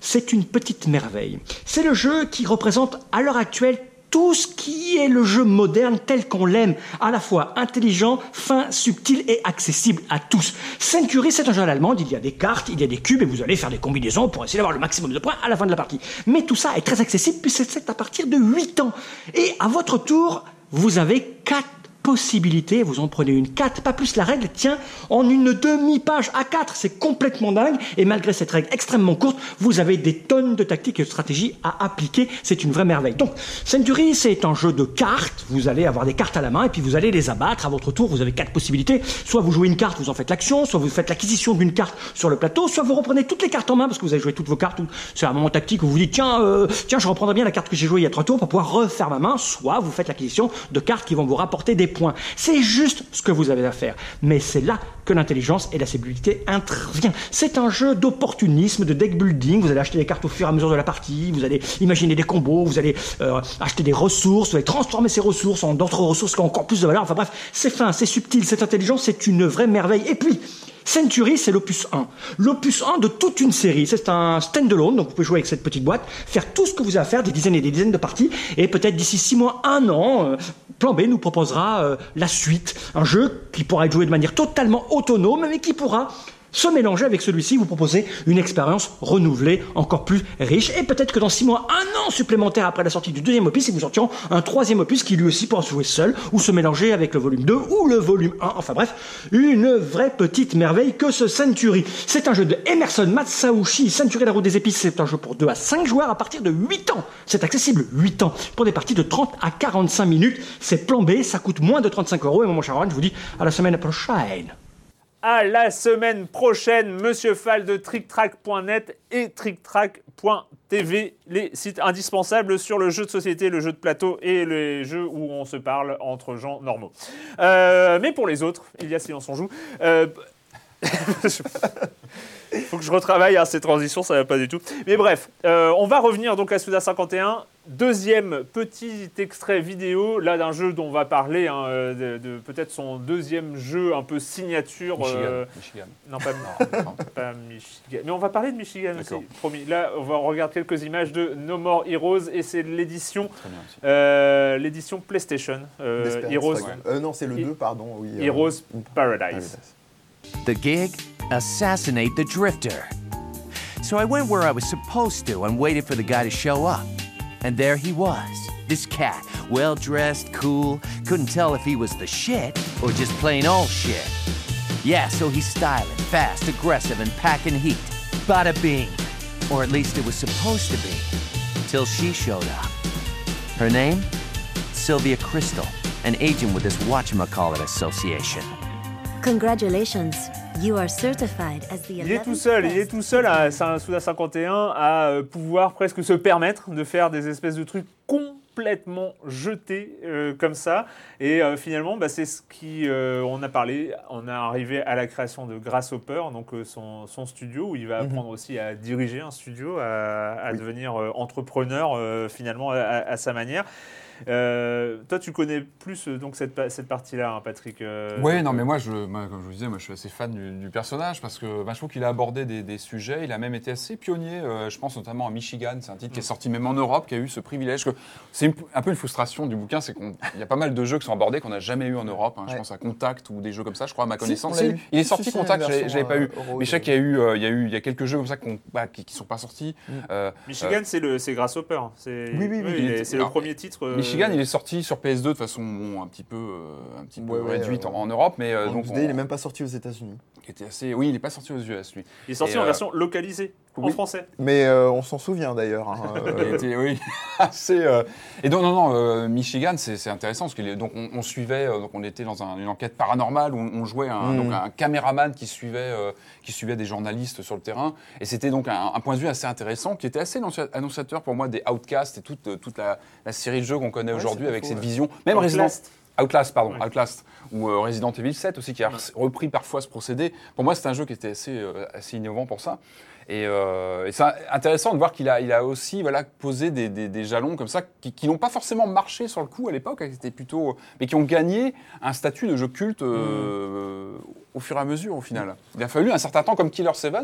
c'est une petite merveille. C'est le jeu qui représente à l'heure actuelle tout ce qui est le jeu moderne tel qu'on l'aime, à la fois intelligent, fin, subtil et accessible à tous. Century, c'est un jeu à il y a des cartes, il y a des cubes et vous allez faire des combinaisons pour essayer d'avoir le maximum de points à la fin de la partie. Mais tout ça est très accessible puisque c'est à partir de 8 ans. Et à votre tour, vous avez 4 possibilités, vous en prenez une 4, pas plus la règle tient en une demi-page à 4, c'est complètement dingue, et malgré cette règle extrêmement courte, vous avez des tonnes de tactiques et de stratégies à appliquer, c'est une vraie merveille. Donc, Century, c'est un jeu de cartes, vous allez avoir des cartes à la main, et puis vous allez les abattre. À votre tour, vous avez quatre possibilités, soit vous jouez une carte, vous en faites l'action, soit vous faites l'acquisition d'une carte sur le plateau, soit vous reprenez toutes les cartes en main, parce que vous avez joué toutes vos cartes, c'est un moment tactique où vous vous dites, tiens, euh, tiens, je reprendrai bien la carte que j'ai jouée il y a trois tours pour pouvoir refaire ma main, soit vous faites l'acquisition de cartes qui vont vous rapporter des points. C'est juste ce que vous avez à faire. Mais c'est là que l'intelligence et la stabilité interviennent. C'est un jeu d'opportunisme, de deck building. Vous allez acheter des cartes au fur et à mesure de la partie, vous allez imaginer des combos, vous allez euh, acheter des ressources, vous allez transformer ces ressources en d'autres ressources qui ont encore plus de valeur. Enfin bref, c'est fin, c'est subtil, c'est intelligent, c'est une vraie merveille. Et puis, Century, c'est l'opus 1. L'opus 1 de toute une série. C'est un standalone, donc vous pouvez jouer avec cette petite boîte, faire tout ce que vous avez à faire, des dizaines et des dizaines de parties, et peut-être d'ici 6 mois, 1 an, euh, Plan B nous proposera euh, la suite. Un jeu qui pourra être joué de manière totalement autonome, mais qui pourra se mélanger avec celui-ci, vous proposer une expérience renouvelée, encore plus riche, et peut-être que dans 6 mois, un an supplémentaire après la sortie du deuxième opus, ils nous sortiront un troisième opus qui lui aussi pourra se jouer seul, ou se mélanger avec le volume 2 ou le volume 1, enfin bref, une vraie petite merveille que ce Century. C'est un jeu de Emerson Matsaushi, Century la route des épices, c'est un jeu pour 2 à 5 joueurs à partir de 8 ans. C'est accessible 8 ans, pour des parties de 30 à 45 minutes, c'est plan B, ça coûte moins de 35 euros, et mon cher je vous dis à la semaine prochaine. À la semaine prochaine, Monsieur Fall de TrickTrack.net et TrickTrack.tv, les sites indispensables sur le jeu de société, le jeu de plateau et les jeux où on se parle entre gens normaux. Euh, mais pour les autres, il y a Silence on joue. Euh, faut que je retravaille hein, ces transitions, ça va pas du tout. Mais bref, euh, on va revenir donc à Suda 51. Deuxième petit extrait vidéo, là d'un jeu dont on va parler, hein, euh, de, de peut-être son deuxième jeu un peu signature. Michigan. euh, Michigan. non, pas, Non, pas Michigan. Mais on va parler de Michigan aussi, promis. Là, on va regarder quelques images de No More Heroes et c'est l'édition euh, l'édition PlayStation. euh, Heroes. Euh, non, c'est le He- 2, pardon. Oui, euh, Heroes Paradise. Paradise. The gig? Assassinate the drifter. So I went where I was supposed to and waited for the guy to show up. And there he was. This cat, well dressed, cool, couldn't tell if he was the shit or just plain old shit. Yeah, so he's styling, fast, aggressive, and packing heat. Bada bing. Or at least it was supposed to be. Till she showed up. Her name? Sylvia Crystal, an agent with this Whatchamacallit Association. Congratulations. You are certified as the Il est 11th tout seul, il est tout seul à Suda 51 à euh, pouvoir presque se permettre de faire des espèces de trucs complètement jetés euh, comme ça. Et euh, finalement, bah, c'est ce qui, euh, on a parlé, on est arrivé à la création de Grasshopper, donc euh, son, son studio, où il va Mhm. apprendre aussi à diriger un studio, à, à Oui. devenir euh, entrepreneur euh, finalement à, à- à sa manière. Euh, toi, tu connais plus euh, donc cette, cette partie-là, hein, Patrick. euh, Ouais, non, mais moi, je, moi, comme je vous disais, moi, je suis assez fan du, du personnage parce que bah, je trouve qu'il a abordé des, des sujets. Il a même été assez pionnier. euh, je pense notamment à Michigan. C'est un titre qui est sorti même en Europe, qui a eu ce privilège. que C'est un peu une frustration du bouquin, c'est qu'il y a pas mal de jeux qui sont abordés qu'on n'a jamais eu en Europe. hein. Je pense à Contact ou des jeux comme ça. Je crois à ma connaissance. Si, il est Si, sorti si, Contact, l'avais pas eu. Euro Mais je sais qu'il y a eu, il y a eu, il y a quelques jeux comme ça bah, qui, qui sont pas sortis. Mm. Euh, Michigan, c'est le, c'est Grasshopper. C'est, Oui, oui, oui, c'est le premier titre. Michigan, il est sorti sur PS2 de façon bon, un petit peu, euh, un petit peu Ouais, ouais, réduite en, en Europe, mais euh, En donc 2D, on- il n'est même pas sorti aux États-Unis. était assez. Oui, il n'est pas sorti aux US lui. il est sorti Et, en euh, version localisée, en français. Mais euh, on s'en souvient d'ailleurs. hein, Il euh, oui, assez. euh, Et donc, non, non, euh, Michigan, c'est intéressant parce qu'on donc on, on suivait, euh, donc on était dans un- une enquête paranormale où on, on jouait un, donc un caméraman qui suivait, euh, qui suivait des journalistes sur le terrain. Et c'était donc un, un point de vue assez intéressant qui était assez annonci- annonciateur pour moi des Outcasts et toute, toute la, la série de jeux qu'on connaît Ouais, aujourd'hui avec cette ouais. vision. Même Resident. Outlast. Pardon, Ouais. Outlast, ou euh, Resident Evil 7 aussi, qui a repris parfois ce procédé. Pour moi, c'est un jeu qui était assez, euh, assez innovant pour ça. Et, euh, et c'est intéressant de voir qu'il a, il a aussi voilà, posé des, des- des jalons comme ça, qui, qui n'ont pas forcément marché sur le coup à l'époque, hein, plutôt, mais qui ont gagné un statut de jeu culte euh, au fur et à mesure au final. Il a fallu un certain temps comme Killer 7,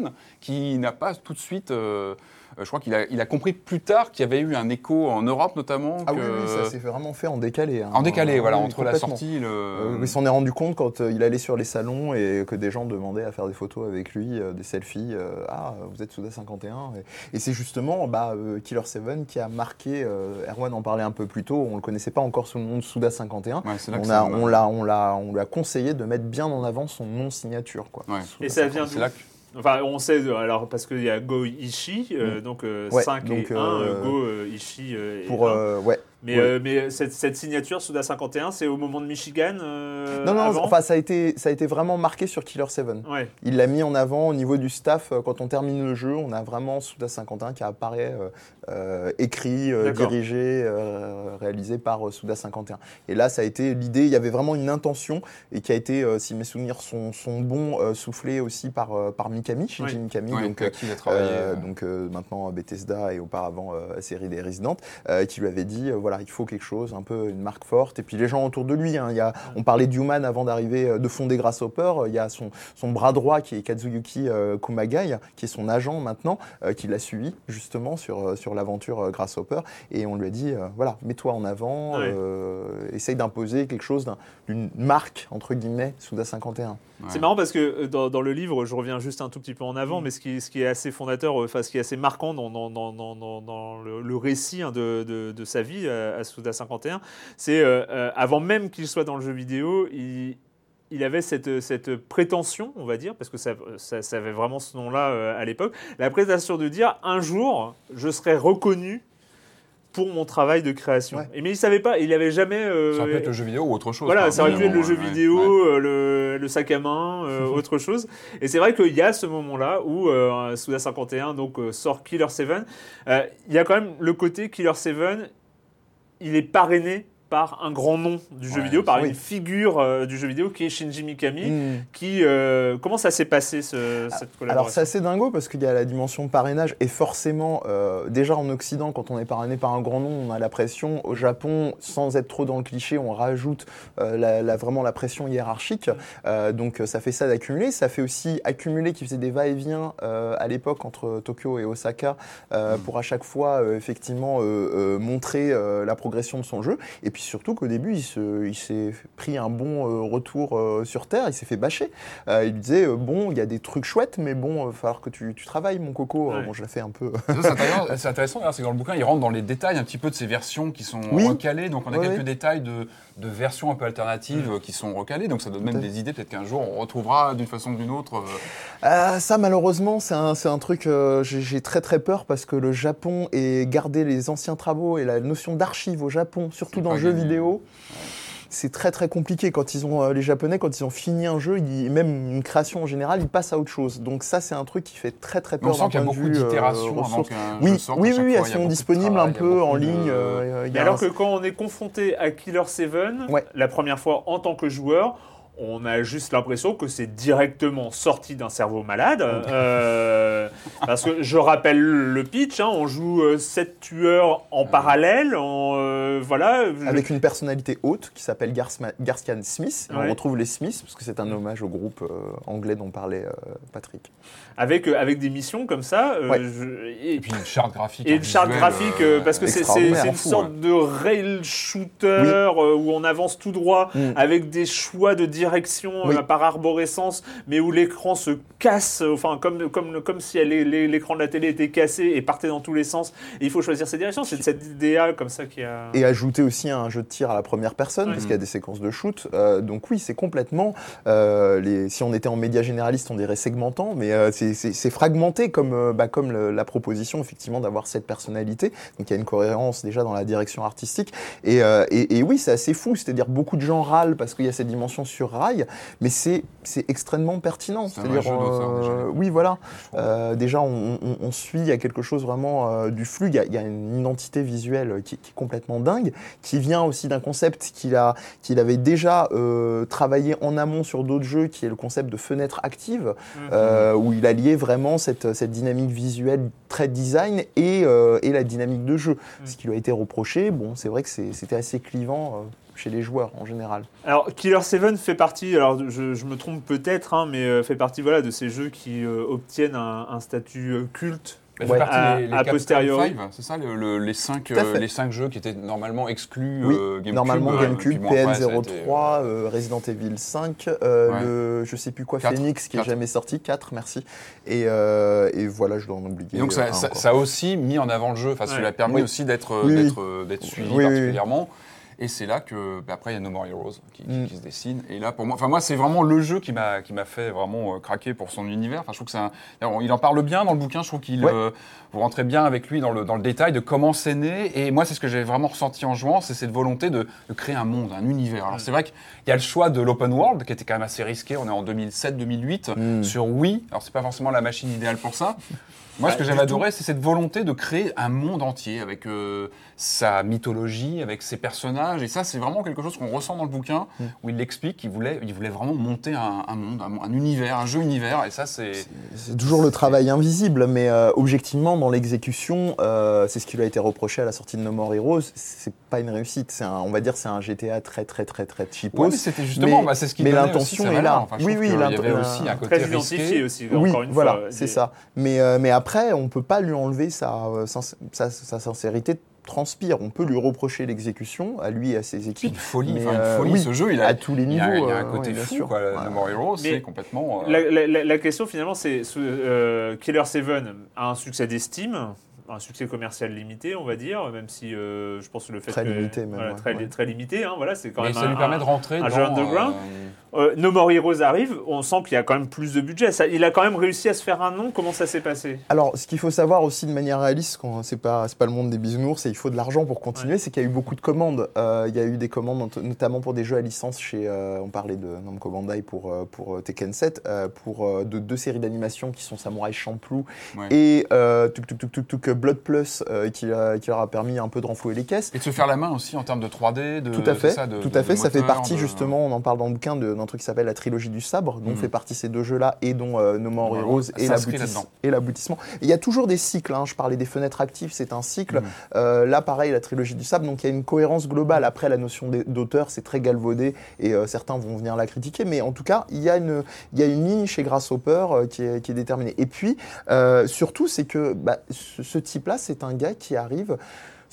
qui n'a pas tout de suite... euh, je crois qu'il a, il a compris plus tard qu'il y avait eu un écho en Europe notamment. Ah oui, que- oui, ça s'est vraiment fait en décalé. hein. en décalé, Ah voilà, oui, entre la sortie et le... Euh, il s'en est rendu compte quand euh, il allait sur les salons et que des gens demandaient à faire des photos avec lui, euh, des selfies. euh, ah, vous êtes Souda 51. Et, et c'est justement bah, euh, Killer 7 qui a marqué. euh, Erwan en parlait un peu plus tôt. On ne le connaissait pas encore sous le nom de Souda 51. Ouais, c'est là que On, a, on, l'a, on, l'a, on lui a conseillé de mettre bien en avant son nom signature. Quoi. Ouais. Souda Et ça vient C'est d'où là que- Enfin, on sait, euh, alors, parce qu'il y a Go Ishii, euh, donc euh, Ouais, 5 donc, et 1, euh, Go Ishii euh, et Pour, 1. euh, ouais. Mais, ouais. euh, mais cette, cette signature Suda 51, c'est au moment de Michigan euh, non, non, avant enfin, ça a, été, ça a été vraiment marqué sur Killer 7. Ouais. Il l'a mis en avant au niveau du staff. euh, Quand on termine le jeu, on a vraiment Souda 51 qui apparaît euh, euh, écrit, euh, dirigé, euh, réalisé par euh, Souda 51. Et là, ça a été l'idée. Il y avait vraiment une intention et qui a été, euh, si mes souvenirs sont, sont bons, euh, soufflé aussi par, euh, par Mikami, Shinji. Mikami. Ouais, donc, avec qui a travaillé. euh, euh, donc euh, maintenant Bethesda et auparavant euh, série des Resident, euh, qui lui avait dit euh, voilà il faut quelque chose, un peu une marque forte. Et puis les gens autour de lui, hein, il y a, on parlait d'Human avant d'arriver, euh, de fonder Grasshopper, euh, il y a son, son bras droit qui est Kazuyuki euh, Kumagai, qui est son agent maintenant, euh, qui l'a suivi justement sur, sur l'aventure Grasshopper. Et on lui a dit euh, voilà mets-toi en avant, Ouais. essaye d'imposer quelque chose d'un- d'une marque entre guillemets Souda 51. C'est marrant parce que euh, dans, dans le livre, je reviens juste un tout petit peu en avant, mais ce qui, ce qui est assez fondateur, euh, enfin ce qui est assez marquant dans, le, le récit hein, de, de, de sa vie euh, à Souda 51, c'est euh, avant même qu'il soit dans le jeu vidéo, il, il avait cette, cette prétention, on va dire, parce que ça, ça, ça avait vraiment ce nom-là euh, à l'époque, la prétention de dire un jour, je serai reconnu pour mon travail de création. Ouais. Et, mais il savait pas, il avait jamais. euh, Ça aurait pu être le jeu vidéo ou autre chose. voilà, ça aurait pu être le jeu ouais, vidéo, ouais. euh, le, le sac à main, euh, autre chose. Et c'est vrai qu'il y a ce moment-là où euh, Souda 51 donc, euh, sort Killer 7. Euh, Il y a quand même le côté Killer 7, il est parrainé par un grand nom du jeu Ouais, vidéo, par oui. une figure euh, du jeu vidéo qui est Shinji Mikami. Mm. Qui, euh, comment ça s'est passé ce- cette Alors collaboration c'est assez dingo parce qu'il y a la dimension parrainage et forcément, euh, déjà en Occident, quand on est parrainé par un grand nom, on a la pression. Au Japon, sans être trop dans le cliché, on rajoute la, la- vraiment la pression hiérarchique. Donc ça fait ça d'accumuler. Ça fait aussi accumuler qui faisait des va-et-vient à l'époque entre Tokyo et Osaka pour à chaque fois effectivement montrer la progression de son jeu. Et puis surtout qu'au début, il se- il s'est pris un bon euh, retour euh, sur Terre, il s'est fait bâcher. Euh, il lui disait bon, il y a des trucs chouettes, mais bon, il va falloir que tu, tu travailles, mon coco. Ouais. bon, je la fais un peu. C'est intéressant, c'est intéressant, d'ailleurs, c'est que dans le bouquin, il rentre dans les détails un petit peu de ces versions qui sont Oui. recalées. Donc, on a Ouais, quelques ouais. détails de, de versions un peu alternatives euh, qui sont recalées. Donc, ça donne même des idées. Peut-être qu'un jour, on retrouvera d'une façon ou d'une autre. euh, ça, malheureusement, c'est un, truc. euh, j'ai très très peur parce que le Japon et garder les anciens travaux et la notion d'archive au Japon, surtout dans le jeu. Vidéo. C'est très très compliqué quand ils ont euh, les Japonais quand ils ont fini un jeu, ils- même une création en général, ils passent à autre chose. Donc ça c'est un truc qui fait très très peur. on sent d'un qu'il y a beaucoup euh, d'itérations qu'un jeu Oui, oui, oui, fois, elles sont disponibles un peu en ligne. euh, alors que quand on est confronté à Killer 7, Ouais. la première fois en tant que joueur, on a juste l'impression que c'est directement sorti d'un cerveau malade. Euh, parce que je rappelle le pitch, hein, on joue euh, sept tueurs en parallèle. En, euh, voilà. avec une personnalité haute qui s'appelle Garskan Smith. Et Ouais. On retrouve les Smiths parce que c'est un hommage au groupe euh, anglais dont parlait Patrick. Avec, euh, avec des missions comme ça. euh, Ouais. je- et, Et puis une charte graphique. et un une charte graphique, euh, parce que c'est une fou, sorte de rail shooter euh, où on avance tout droit Mm. avec des choix de direction Oui. euh, par arborescence, mais où l'écran se casse, enfin comme, comme, comme si l'écran de la télé était cassé et partait dans tous les sens. Et il faut choisir ses directions. C'est cette idéa comme ça qui a. Et ajouter aussi un jeu de tir à la première personne, parce qu'il y a des séquences de shoot. Euh, donc oui, c'est complètement... euh, les, si on était en média généraliste, on dirait segmentant, mais euh, c'est- c'est fragmenté comme, euh, bah, comme le- la proposition, effectivement, d'avoir cette personnalité. Donc il y a une cohérence déjà dans la direction artistique. Et, euh, et, et oui, c'est assez fou, c'est-à-dire beaucoup de gens râlent parce qu'il y a cette dimension sur rail, mais c'est extrêmement pertinent. C'est-à-dire, euh, oui, voilà. Euh, déjà, on, on- on suit, il y a quelque chose vraiment du flux, il y, a, il y a une identité visuelle qui, qui est complètement dingue, qui vient aussi d'un concept qu'il avait déjà travaillé en amont sur d'autres jeux, qui est le concept de fenêtre active, euh, où il a lié vraiment cette, cette dynamique visuelle très design et, euh, et la dynamique de jeu. Ce qui lui a été reproché, bon, c'est vrai que c'était assez clivant. euh, chez les joueurs en général. Alors, Killer 7 fait partie, alors je, je me trompe peut-être, hein, mais euh, fait partie voilà, de ces jeux qui euh, obtiennent un, un statut culte. Mais Ouais. fait partie À- les a Capcom posteriori. C'est ça le- le- les, cinq, à euh, les cinq jeux qui étaient normalement exclus Oui, euh, GameCube. Normalement euh, GameCube, puis bon, après, ça a PN03, été, euh, Resident Evil 5, euh, Ouais. le je sais plus quoi, Quatre. Phoenix qui est Quatre. jamais sorti, 4, merci. Et, euh, et voilà, je dois en oublier. Et donc euh, ça, un ça- ça a aussi mis en avant le jeu, enfin ça Ouais. lui a permis Oui. aussi d'être Oui, euh, suivi Oui, oui, oui. particulièrement. Et c'est là que bah, après il y a No More Heroes qui, qui- Mm. qui se dessine. Et là pour moi, enfin moi c'est vraiment le jeu qui m'a qui m'a fait vraiment euh, craquer pour son univers. Enfin je trouve que c'est un, il en parle bien dans le bouquin. Je trouve qu'il Ouais. euh, vous rentrez bien avec lui dans le dans le détail de comment c'est né. Et moi c'est ce que j'ai vraiment ressenti en jouant, c'est cette volonté de, de créer un monde, un univers. Alors c'est vrai qu'il y a le choix de l'open world qui était quand même assez risqué. On est en 2007-2008 Mm. sur Wii. Alors c'est pas forcément la machine idéale pour ça. Moi, ce Bah, que j'avais adoré, c'est cette volonté de créer un monde entier avec euh, sa mythologie, avec ses personnages. Et ça, c'est vraiment quelque chose qu'on ressent dans le bouquin, Mm. où il l'explique qu'il voulait, il voulait vraiment monter un, un monde, un, un univers, un jeu univers. Et ça, c'est. C'est toujours le travail invisible, mais euh, objectivement, dans l'exécution, euh, c'est ce qui lui a été reproché à la sortie de No More Heroes. C'est pas une réussite. C'est un, on va dire, c'est un GTA très très très très cheapos. Ouais, mais c'était justement, bah, c'est ce qui mais l'intention sa est là. Enfin, Oui, oui, qu'il y avait aussi un côté Très identifié risqué. aussi, Oui, encore une voilà, c'est Des- ça. Mais, euh, mais après, on peut pas lui enlever sa, euh, sin- sa, sa sincérité transpire. On peut lui reprocher l'exécution, à lui et à ses équipes. une folie, Mais, enfin, une euh, folie oui, ce jeu, il a, à tous les il y a, niveaux, il y a un euh, côté ouais, bien fou, sûr. quoi. Ouais. More Heroes, c'est complètement. euh, La, la- la- la question finalement, c'est euh, Killer 7 a un succès d'estime, un succès commercial limité, on va dire, même si euh, je pense que le fait Très que limité, même, voilà, ouais, très, ouais. très limité, hein, voilà, c'est quand mais même ça un, lui permet de rentrer un dans. jeu underground. euh, Euh, no More Heroes arrive, on sent qu'il y a quand même plus de budget. Ça, il a quand même réussi à se faire un nom. Comment ça s'est passé? Alors, ce qu'il faut savoir aussi de manière réaliste, c'est pas c'est pas le monde des bisounours, et il faut de l'argent pour continuer, c'est qu'il y a eu beaucoup de commandes. Euh, il y a eu des commandes not- notamment pour des jeux à licence chez, euh, on parlait de Namco Bandai pour euh, pour Tekken 7, euh, pour de deux séries d'animation qui sont Samurai Champloo Ouais. et euh, Tuk Tuk Tuk Tuk Tuk Blood Plus euh, qui, leur a permis un peu de renflouer les caisses. Et de se faire la main aussi en termes de 3D, de Tout à fait, ça, de- tout à fait. ça fait partie de- justement, on en parle dans le bouquin, de- d'un truc qui s'appelle la trilogie du sabre, dont Mhm. fait partie ces deux jeux-là et dont euh, No More Heroes et l'aboutissement. Il y a toujours des cycles. hein. Je parlais des fenêtres actives, c'est un cycle. Mhm. Euh, là, pareil, la trilogie du sabre. Donc il y a une cohérence globale. Après, la notion d'auteur, c'est très galvaudé et euh, certains vont venir la critiquer. Mais en tout cas, il y a une, il y a une ligne chez Grasshopper euh, qui, est, qui est déterminée. Et puis, surtout, c'est que bah, ce, ce type-là, c'est un gars qui arrive.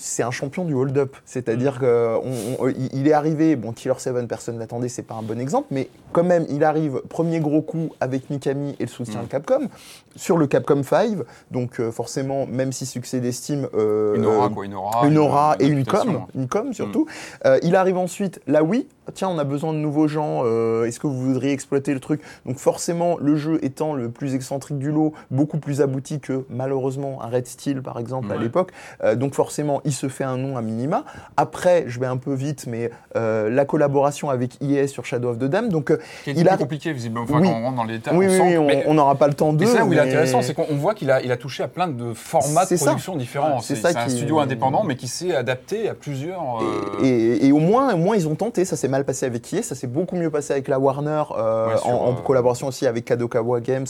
C'est un champion du hold-up, c'est-à-dire qu'il est arrivé, bon, Killer 7, personne ne l'attendait, c'est pas un bon exemple, mais quand même, il arrive, premier gros coup avec Mikami et le soutien Mm. de Capcom, sur le Capcom 5, donc euh, forcément, même si succès d'estime, euh, Une aura, euh, quoi, une aura. une aura et une com, une com surtout. Euh, il arrive ensuite la Wii. Tiens, on a besoin de nouveaux gens. euh, Est-ce que vous voudriez exploiter le truc? Donc forcément, le jeu étant le plus excentrique du lot, beaucoup plus abouti que malheureusement un Red Steel par exemple à l'époque. Euh, donc forcément, il se fait un nom à minima. Après, je vais un peu vite, mais euh, la collaboration avec EA sur Shadow of the Dam. Donc euh, Qui est il a compliqué, visiblement. Enfin, Oui. quand on rentre dans les détails, oui, on oui, on- n'aura pas le temps de. C'est là où il est intéressant, c'est qu'on on voit qu'il a, il a touché à plein de formats de C'est ça. production différents. C'est ça c'est un qui- studio indépendant, mais qui s'est adapté à plusieurs. euh, Et, et- et au moins, au moins, ils ont tenté. Ça s'est mal passé avec EA, ça s'est beaucoup mieux passé avec la Warner, euh, Ouais, en, en collaboration aussi avec Kadokawa Games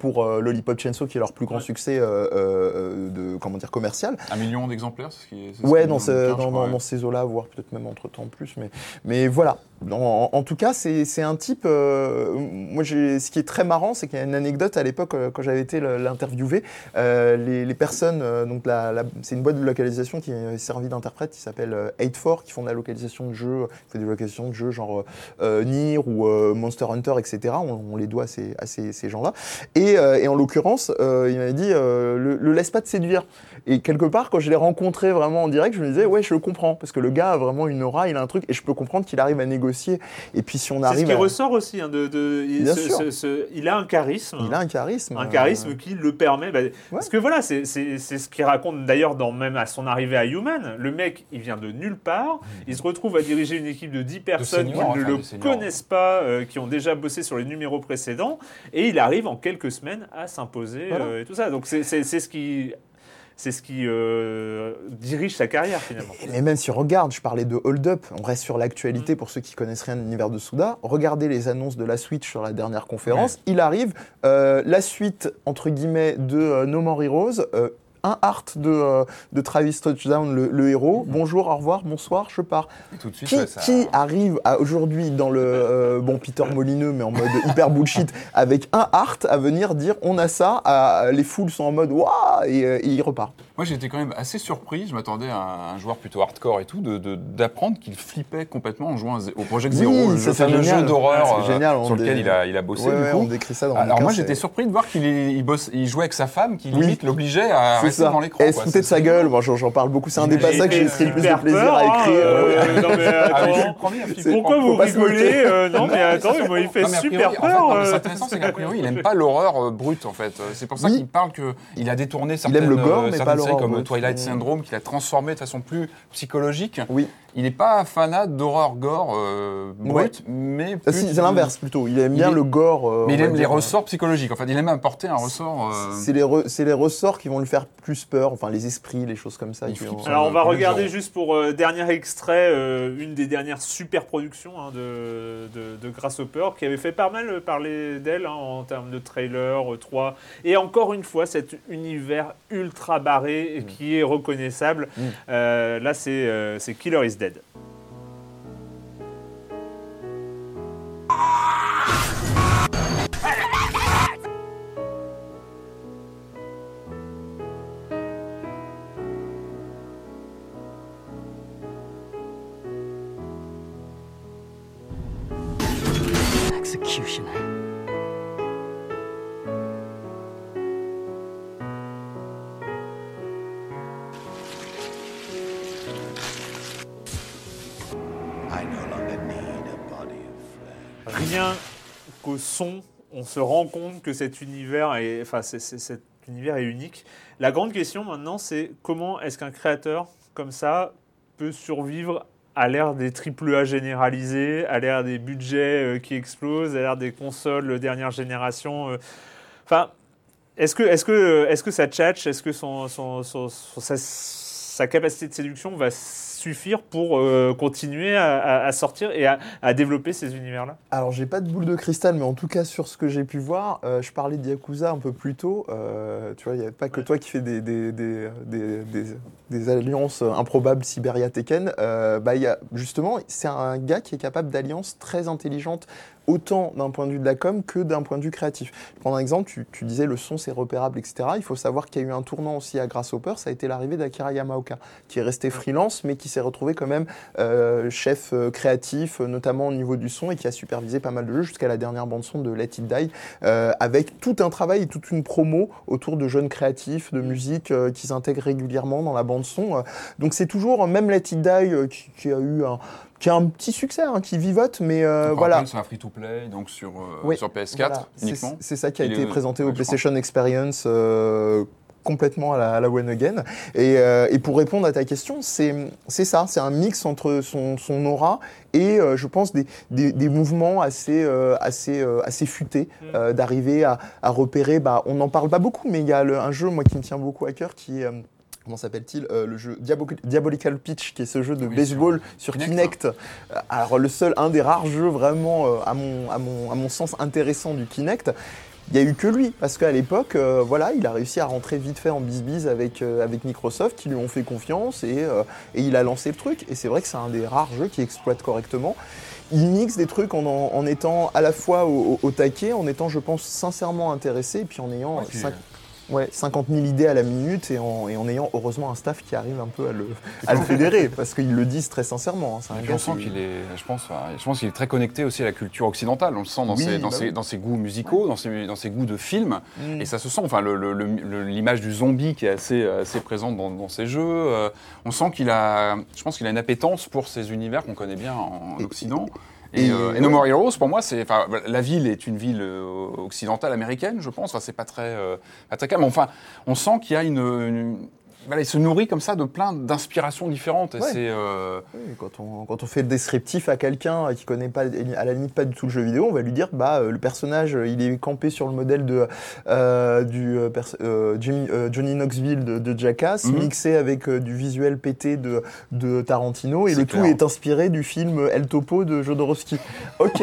pour Lollipop Chainsaw, qui est leur plus grand succès de comment dire commercial. Un million d'exemplaires, qui est. Ouais, dans, le ce- bouquin, je dans, crois, dans- ouais. dans ces eaux-là, voire peut-être même entre temps plus. Mais, mais voilà. En, tout cas, c'est un type. euh, moi, ce qui est très marrant, c'est qu'il y a une anecdote à l'époque euh, quand j'avais été l'interviewer. euh, les, personnes, donc la, c'est une boîte de localisation qui est servie d'interprète qui s'appelle euh, 84, qui font de la localisation de jeux, qui fait des localisations de jeux genre Nier ou Monster Hunter, etc. On, les doit à ces, ces, gens-là. Et, en l'occurrence, il m'avait dit le laisse pas te séduire. Et quelque part, quand je l'ai rencontré vraiment en direct, je me disais, ouais, je le comprends. Parce que le gars a vraiment une aura, il a un truc, et je peux comprendre qu'il arrive à négocier. Et puis si on C'est ce arrive qui à... ressort aussi. hein, de, de- il, Bien ce- sûr. ce- ce- il a un charisme. Il a un charisme. un euh, charisme qui le permet. bah, Parce que voilà, c'est ce qu'il raconte d'ailleurs dans même à son arrivée à Human. Le mec, il vient de nulle part. Il se retrouve à diriger une équipe de 10 personnes seniors, qui ne enfin, le de connaissent pas, euh, qui ont déjà bossé sur les numéros précédents. Et il arrive en quelques semaines à s'imposer Voilà. euh, et tout ça. Donc c'est ce qui. C'est ce qui euh, dirige sa carrière finalement. Mais même si on regarde, je parlais de Hold Up, on reste sur l'actualité pour ceux qui connaissent rien de l'univers de Souda. Regardez les annonces de la Switch sur la dernière conférence. Il arrive, euh, la suite, entre guillemets, de euh, No More Heroes. Un art de, euh, de Travis Touchdown, le, le héros. Bonjour, au revoir, bonsoir, je pars. Et tout de suite, Qui, ouais, ça- qui arrive aujourd'hui dans le euh, bon Peter Molineux mais en mode hyper bullshit avec un art à venir dire on a ça à- les foules sont en mode waouh et, euh, et il repart Moi, j'étais quand même assez surpris. Je m'attendais à un joueur plutôt hardcore et tout, de- de- d'apprendre qu'il flippait complètement en jouant au Project Oui, Zero, le fameux génial. jeu d'horreur C'est euh, sur lequel dé- il a, il a bossé. Ouais, du ouais, coup. on décrit ça dans le Alors moi, j'étais surpris de voir qu'il il bosse, il jouait avec sa femme, qui Oui. limite l'obligeait à rester ça dans l'écran. et se foutait de sa gueule moi j'en parle beaucoup c'est un des passages que j'ai pris le plus de plaisir à écrire euh, Ah, le Pourquoi vous rigolez euh, Non, mais attends, il fait super peur. mais C'est euh. intéressant, c'est qu'a priori, il n'aime pas l'horreur euh, brute, en fait. Euh, C'est pour ça Oui. qu'il parle qu'il a détourné aime certaines, le gore, euh, mais pas certaines l'horreur comme. Twilight Mm. Syndrome, qu'il a transformé de façon plus psychologique. oui Il n'est pas fanat d'horreur gore euh, brute, mais Ah, plus si, du- c'est l'inverse plutôt il aime bien Il est- le gore euh, Mais il aime les dire. ressorts psychologiques. En fait, il aime apporter un ressort. euh, c'est les, re- c'est les ressorts qui vont lui faire plus peur enfin les esprits les choses comme ça qui. Alors on va regarder juste pour euh, dernier extrait, euh, une des dernières super productions hein, de, de, de Grasshopper qui avait fait pas mal parler d'elle hein, en termes de trailer, euh, 3. Et encore une fois, cet univers ultra barré Mm. qui est reconnaissable. Euh, là, c'est euh, c'est Killer is Dead. dedi. On se rend compte que cet univers est, enfin, cet univers est unique. La grande question maintenant, c'est comment est-ce qu'un créateur comme ça peut survivre à l'ère des AAA généralisés, à l'ère des budgets euh, qui explosent, à l'ère des consoles euh, dernière génération. euh. Est-ce que, est-ce que, est-ce que sa tchatch, est-ce que son, son- son- sa, sa capacité de séduction va suffire pour euh, continuer à, à- à sortir et à, à développer ces univers-là Alors, j'ai pas de boule de cristal, mais en tout cas, sur ce que j'ai pu voir, euh, je parlais de Yakuza un peu plus tôt. euh, tu vois, il n'y a pas que toi qui fais des, des, des, des, des- des alliances improbables Siberia Tekken. Bah, y a, justement, c'est un gars qui est capable d'alliances très intelligentes, autant d'un point de vue de la com que d'un point de vue créatif. Je prends un exemple, tu, tu disais le son c'est repérable, etc. Il faut savoir qu'il y a eu un tournant aussi à Grasshopper, ça a été l'arrivée d'Akira Yamaoka, qui est resté freelance, mais qui s'est retrouvé quand même euh, chef euh, créatif, euh, notamment au niveau du son, et qui a supervisé pas mal de jeux jusqu'à la dernière bande-son de Let It Die, euh, avec tout un travail et toute une promo autour de jeunes créatifs, de musique euh, qu'ils intègrent régulièrement dans la bande-son. donc c'est toujours, même Let It Die, qui, qui a eu un, qui a un petit succès, hein, qui vivote, mais euh, Donc, voilà. C'est un free-to-play, donc sur, euh, Oui, sur PS4 Voilà, c'est- uniquement. C'est ça qui a Il été est- présenté au PlayStation Experience euh, complètement à la, à la One Again. Et, euh, et pour répondre à ta question, c'est c'est ça, c'est un mix entre son, son aura et euh, je pense des, des, des mouvements assez, euh, assez, euh, assez futés, euh, d'arriver à, à repérer, bah, on n'en parle pas beaucoup, mais il y a le- un jeu moi, qui me tient beaucoup à cœur qui est... euh, Comment s'appelle-t-il Euh, Le jeu Diabo- Diabolical Pitch, qui est ce jeu de Oui, baseball sur Kinect. Kinect. Euh, Alors le seul, un des rares jeux vraiment, euh, à, mon, à, mon, à mon sens, intéressant du Kinect, il n'y a eu que lui, parce qu'à l'époque, euh, voilà, il a réussi à rentrer vite fait en bis avec, avec Microsoft, qui lui ont fait confiance, et, et il a lancé le truc. Et c'est vrai que c'est un des rares jeux qui exploite correctement. Il mixe des trucs en, en, en étant à la fois au, au- au taquet, en étant, je pense, sincèrement intéressé, et puis en ayant Ouais, ouais, 50 000 idées à la minute, et en, et en ayant heureusement un staff qui arrive un peu à le, à le fédérer, parce qu'ils le disent très sincèrement. hein, un Et puis gars on sent qui- qu'il est, je pense, je pense qu'il est très connecté aussi à la culture occidentale. On le sent dans, Oui, ses, dans, bah ses, oui. dans ses goûts musicaux, dans ses, dans ses goûts de films. Mm. Et ça se sent. Enfin, l'image du zombie qui est assez, assez présente dans, dans ses jeux. euh, on sent qu'il a, je pense qu'il a une appétence pour ces univers qu'on connaît bien en Occident. Et, et- euh, et No More Heroes, pour moi, c'est, enfin, la ville est une ville euh, occidentale américaine, je pense. Enfin, c'est pas très, euh, pas très calme. Mais Enfin, on sent qu'il y a une, une- voilà, il se nourrit comme ça de plein d'inspirations différentes. Et Ouais. c'est, euh, Oui, quand, on, quand on fait le descriptif à quelqu'un qui connaît pas, à la limite pas du tout le jeu vidéo, on va lui dire bah euh, le personnage euh, il est campé sur le modèle de euh, du euh, pers- Jimmy- Johnny Knoxville de, de Jackass, Mhm. mixé avec du visuel pété de, de Tarantino, et le tout est inspiré du film El Topo de Jodorowsky. Ok,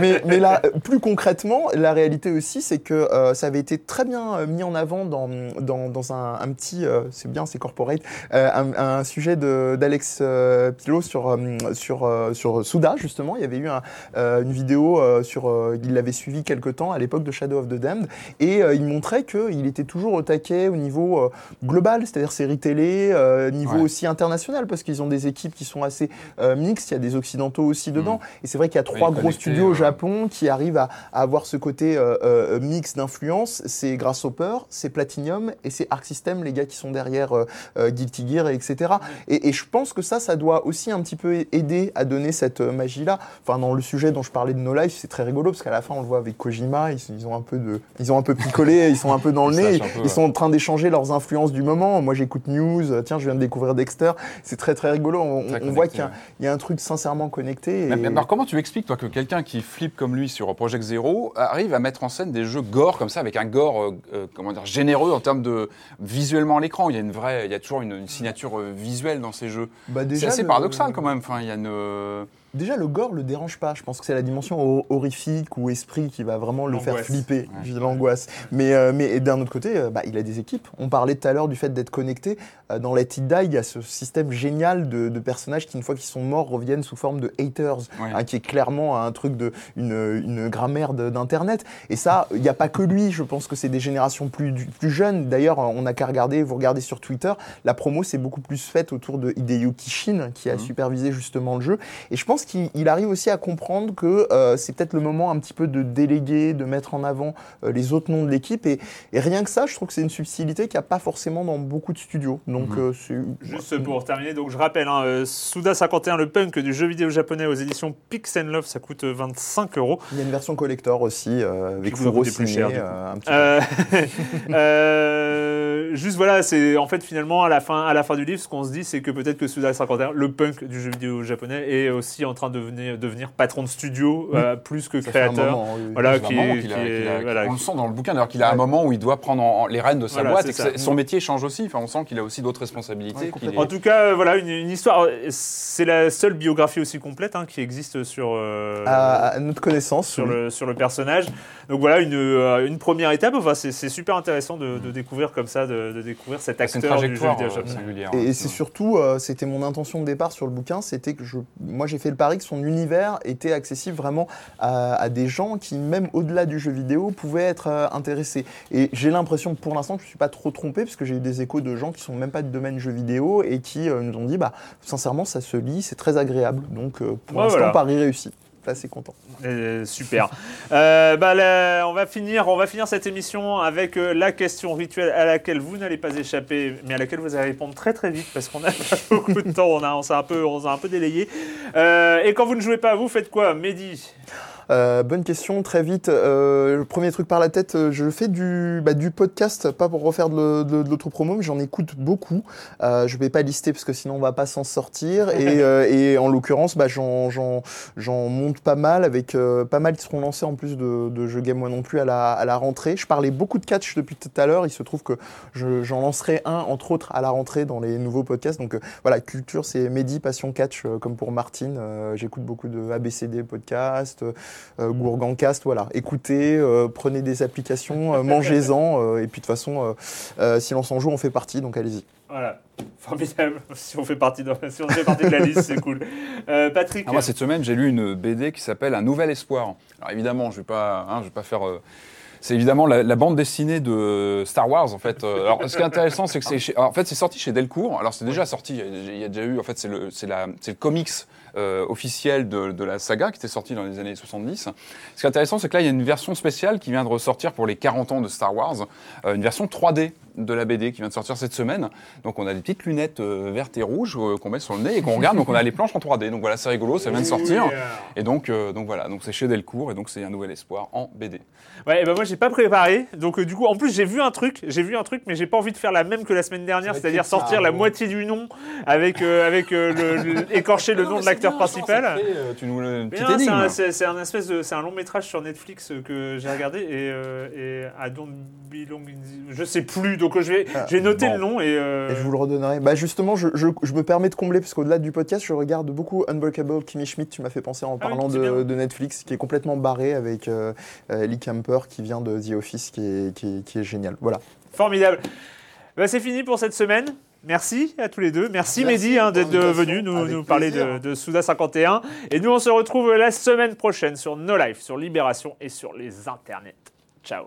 mais, mais là, plus concrètement, la réalité aussi, c'est que ça avait été très bien mis en avant dans, dans, dans un, un petit, c'est bien, c'est corporate, euh, un, un sujet d'Alex euh, Pilot sur, euh, sur, euh, sur Souda, justement. Il y avait eu un, euh, une vidéo euh, sur. euh, il l'avait suivi quelque temps à l'époque de Shadow of the Damned. Et euh, il montrait qu'il était toujours au taquet au niveau euh, global, c'est-à-dire série télé, euh, niveau Ouais. aussi international, parce qu'ils ont des équipes qui sont assez euh, mixtes. Il y a des occidentaux aussi dedans. Et c'est vrai qu'il y a trois gros studios au. Japon qui arrivent à, à avoir ce côté euh, euh, mix d'influence. C'est Grasshopper, c'est Platinum et c'est Arc System, les gars qui sont derrière euh, euh, Guilty Gear, et etc. Et, et je pense que ça, ça doit aussi un petit peu aider à donner cette euh, magie-là. Enfin, dans le sujet dont je parlais de No Life, c'est très rigolo parce qu'à la fin, on le voit avec Kojima, ils, ils ont un peu de, ils ont un peu picolé, ils sont un peu dans le nez, peu, ils ouais. sont en train d'échanger leurs influences du moment. Moi, j'écoute News, tiens, je viens de découvrir Dexter. C'est très très rigolo. On, Très on voit qu'il y a- y, un truc sincèrement connecté. Et... Mais, mais alors comment tu expliques toi que quelqu'un qui flippe comme lui sur Project Zero arrive à mettre en scène des jeux gore comme ça avec un gore euh, euh, comment dire généreux en termes de visuellement à l'écran? Il y a une vraie il y a toujours une, une signature euh, visuelle dans ces jeux. Bah, c'est assez paradoxal quand même. Enfin il y a une euh, Déjà, le gore le dérange pas. Je pense que c'est la dimension hor- horrifique ou esprit qui va vraiment le faire flipper, j'ai l'angoisse. Mais, euh, mais d'un autre côté, euh, bah, il a des équipes. On parlait tout à l'heure du fait d'être connecté. Euh, dans Let It Die, il y a ce système génial de, de personnages qui, une fois qu'ils sont morts, reviennent sous forme de haters, Ouais. hein, qui est clairement un truc de une, une grammaire d'internet. Et ça, il n'y a pas que lui. Je pense que c'est des générations plus plus jeunes. D'ailleurs, on n'a qu'à regarder. Vous regardez sur Twitter, la promo s'est beaucoup plus faite autour de Hideyuki Shin, qui a Mhm. supervisé justement le jeu. Et je pense qu'il il arrive aussi à comprendre que euh, c'est peut-être le moment un petit peu de déléguer, de mettre en avant euh, les autres noms de l'équipe. Et, et rien que ça, je trouve que c'est une subtilité qu'il n'y a pas forcément dans beaucoup de studios. Donc, Mhm. euh, c'est Juste pour terminer, donc je rappelle, hein, euh, Suda51, le punk du jeu vidéo japonais aux éditions Pix and Love, ça coûte euh, 25 euros. Il y a une version collector aussi, avec Furo plus cher, du coup. un petit peu. Juste voilà, c'est en fait finalement à la fin, à la fin du livre, ce qu'on se dit, c'est que peut-être que Suda51, le punk du jeu vidéo japonais, est aussi en en train de devenir, devenir patron de studio euh, plus que créateur. moment, oui. Voilà, qui on le sent dans le bouquin d'ailleurs qu'il a un moment où il doit prendre en- en- les rênes de sa Voilà, boîte et que son métier change aussi. Enfin, on sent qu'il a aussi d'autres responsabilités. Ouais, qu'il est- En tout cas, euh, voilà, une, une histoire. euh, C'est la seule biographie aussi complète hein, qui existe sur, euh, À, à notre connaissance, sur, oui. le, sur le personnage. Donc voilà, une, euh, une première étape. Enfin, c'est super intéressant de, de découvrir comme ça, de, de découvrir cet C'est une acteur du jeu trajectoire vidéo. singulière. Et, hein, et c'est surtout, euh, c'était mon intention de départ sur le bouquin, c'était que je, moi j'ai fait le pari que son univers était accessible vraiment à, à des gens qui, même au-delà du jeu vidéo, pouvaient être euh, intéressés. Et j'ai l'impression, pour l'instant, que je ne suis pas trop trompé, parce que j'ai eu des échos de gens qui sont même pas du domaine jeu vidéo et qui euh, nous ont dit, bah, sincèrement, ça se lit, c'est très agréable. Donc euh, pour l'instant, voilà. pari Assez content. Euh, super. Euh, bah, on va finir, on va finir cette émission avec euh, la question rituelle à laquelle vous n'allez pas échapper, mais à laquelle vous allez répondre très très vite parce qu'on a beaucoup de temps, on s'est un peu, on un peu délayé. Et quand vous ne jouez pas, vous faites quoi, Mehdi? Euh, bonne question, très vite. Euh, le premier truc par la tête, euh, je fais du, bah, du podcast, pas pour refaire de, de- de l'auto-promo, mais j'en écoute beaucoup. Euh, je vais pas lister parce que sinon on va pas s'en sortir. Et, euh, et en l'occurrence, bah, j'en, j'en, j'en monte pas mal, avec euh, pas mal qui seront lancés en plus de, de jeux Game Moi non plus à la, à la rentrée. Je parlais beaucoup de catch depuis tout à l'heure. Il se trouve que je- j'en lancerai un, entre autres, à la rentrée dans les nouveaux podcasts. Donc voilà, culture, c'est Mehdi, passion catch, comme pour Martine. Euh, j'écoute beaucoup de ABCD podcast Gourgancast, voilà. Écoutez, euh, prenez des applications, euh, mangez-en, euh, et puis de toute façon, euh, euh, Silence en joue, on fait partie, donc allez-y. Voilà, formidable. Si on fait partie de, si on fait partie de la liste, c'est cool. Euh, Patrick. Ah, moi, cette semaine, j'ai lu une BD qui s'appelle Un Nouvel Espoir. Alors évidemment, je ne vais, pas- hein, je vais pas faire. euh, c'est évidemment la, la bande dessinée de Star Wars, en fait. Euh, Alors, ce qui est intéressant, c'est que c'est chez- en fait, c'est sorti chez Delcourt. Alors, c'est déjà sorti. Il y a- il y a déjà eu. En fait, c'est le, c'est la, c'est le comics euh, officiel de, la saga qui était sorti dans les années 70. Ce qui est intéressant, c'est que là, il y a une version spéciale qui vient de ressortir pour les 40 ans de Star Wars, euh, une version 3D de la BD qui vient de sortir cette semaine. Donc, on a des petites lunettes euh, vertes et rouges euh, qu'on met sur le nez et qu'on regarde. Donc, on a les planches en 3D. Donc, voilà, c'est rigolo, ça vient de sortir. Et donc, euh, donc voilà, donc c'est chez Delcourt et donc c'est un nouvel espoir en BD. Ouais, et ben moi j'ai pas préparé, donc euh, du coup en plus j'ai vu un truc, j'ai vu un truc, mais j'ai pas envie de faire la même que la semaine dernière, c'est-à-dire sortir ça, la moitié du nom avec euh, avec euh, le, le- écorcher le nom de l'acteur principal. tu nous le c'est un, c'est- un espèce de, c'est un long métrage sur Netflix que j'ai regardé et, euh, et I don't belong in the- je sais plus, donc euh, je vais, Ah, noter bon. le nom et, euh, Et je vous le redonnerai. Bah justement, je, je- je me permets de combler, parce qu'au-delà du podcast, je regarde beaucoup Unbreakable Kimmy Schmidt, tu m'as fait penser en Ah parlant de, de Netflix, qui est complètement barré avec euh, Ellie Camper, qui vient de The Office, qui est, qui est, qui est génial. Voilà. formidable. Bah, c'est fini pour cette semaine. Merci à tous les deux. Merci, Merci Mehdi hein, d'être venu nous, parler de, de Souda 51. Et nous, on se retrouve la semaine prochaine sur No Life, sur Libération et sur les internets. Ciao.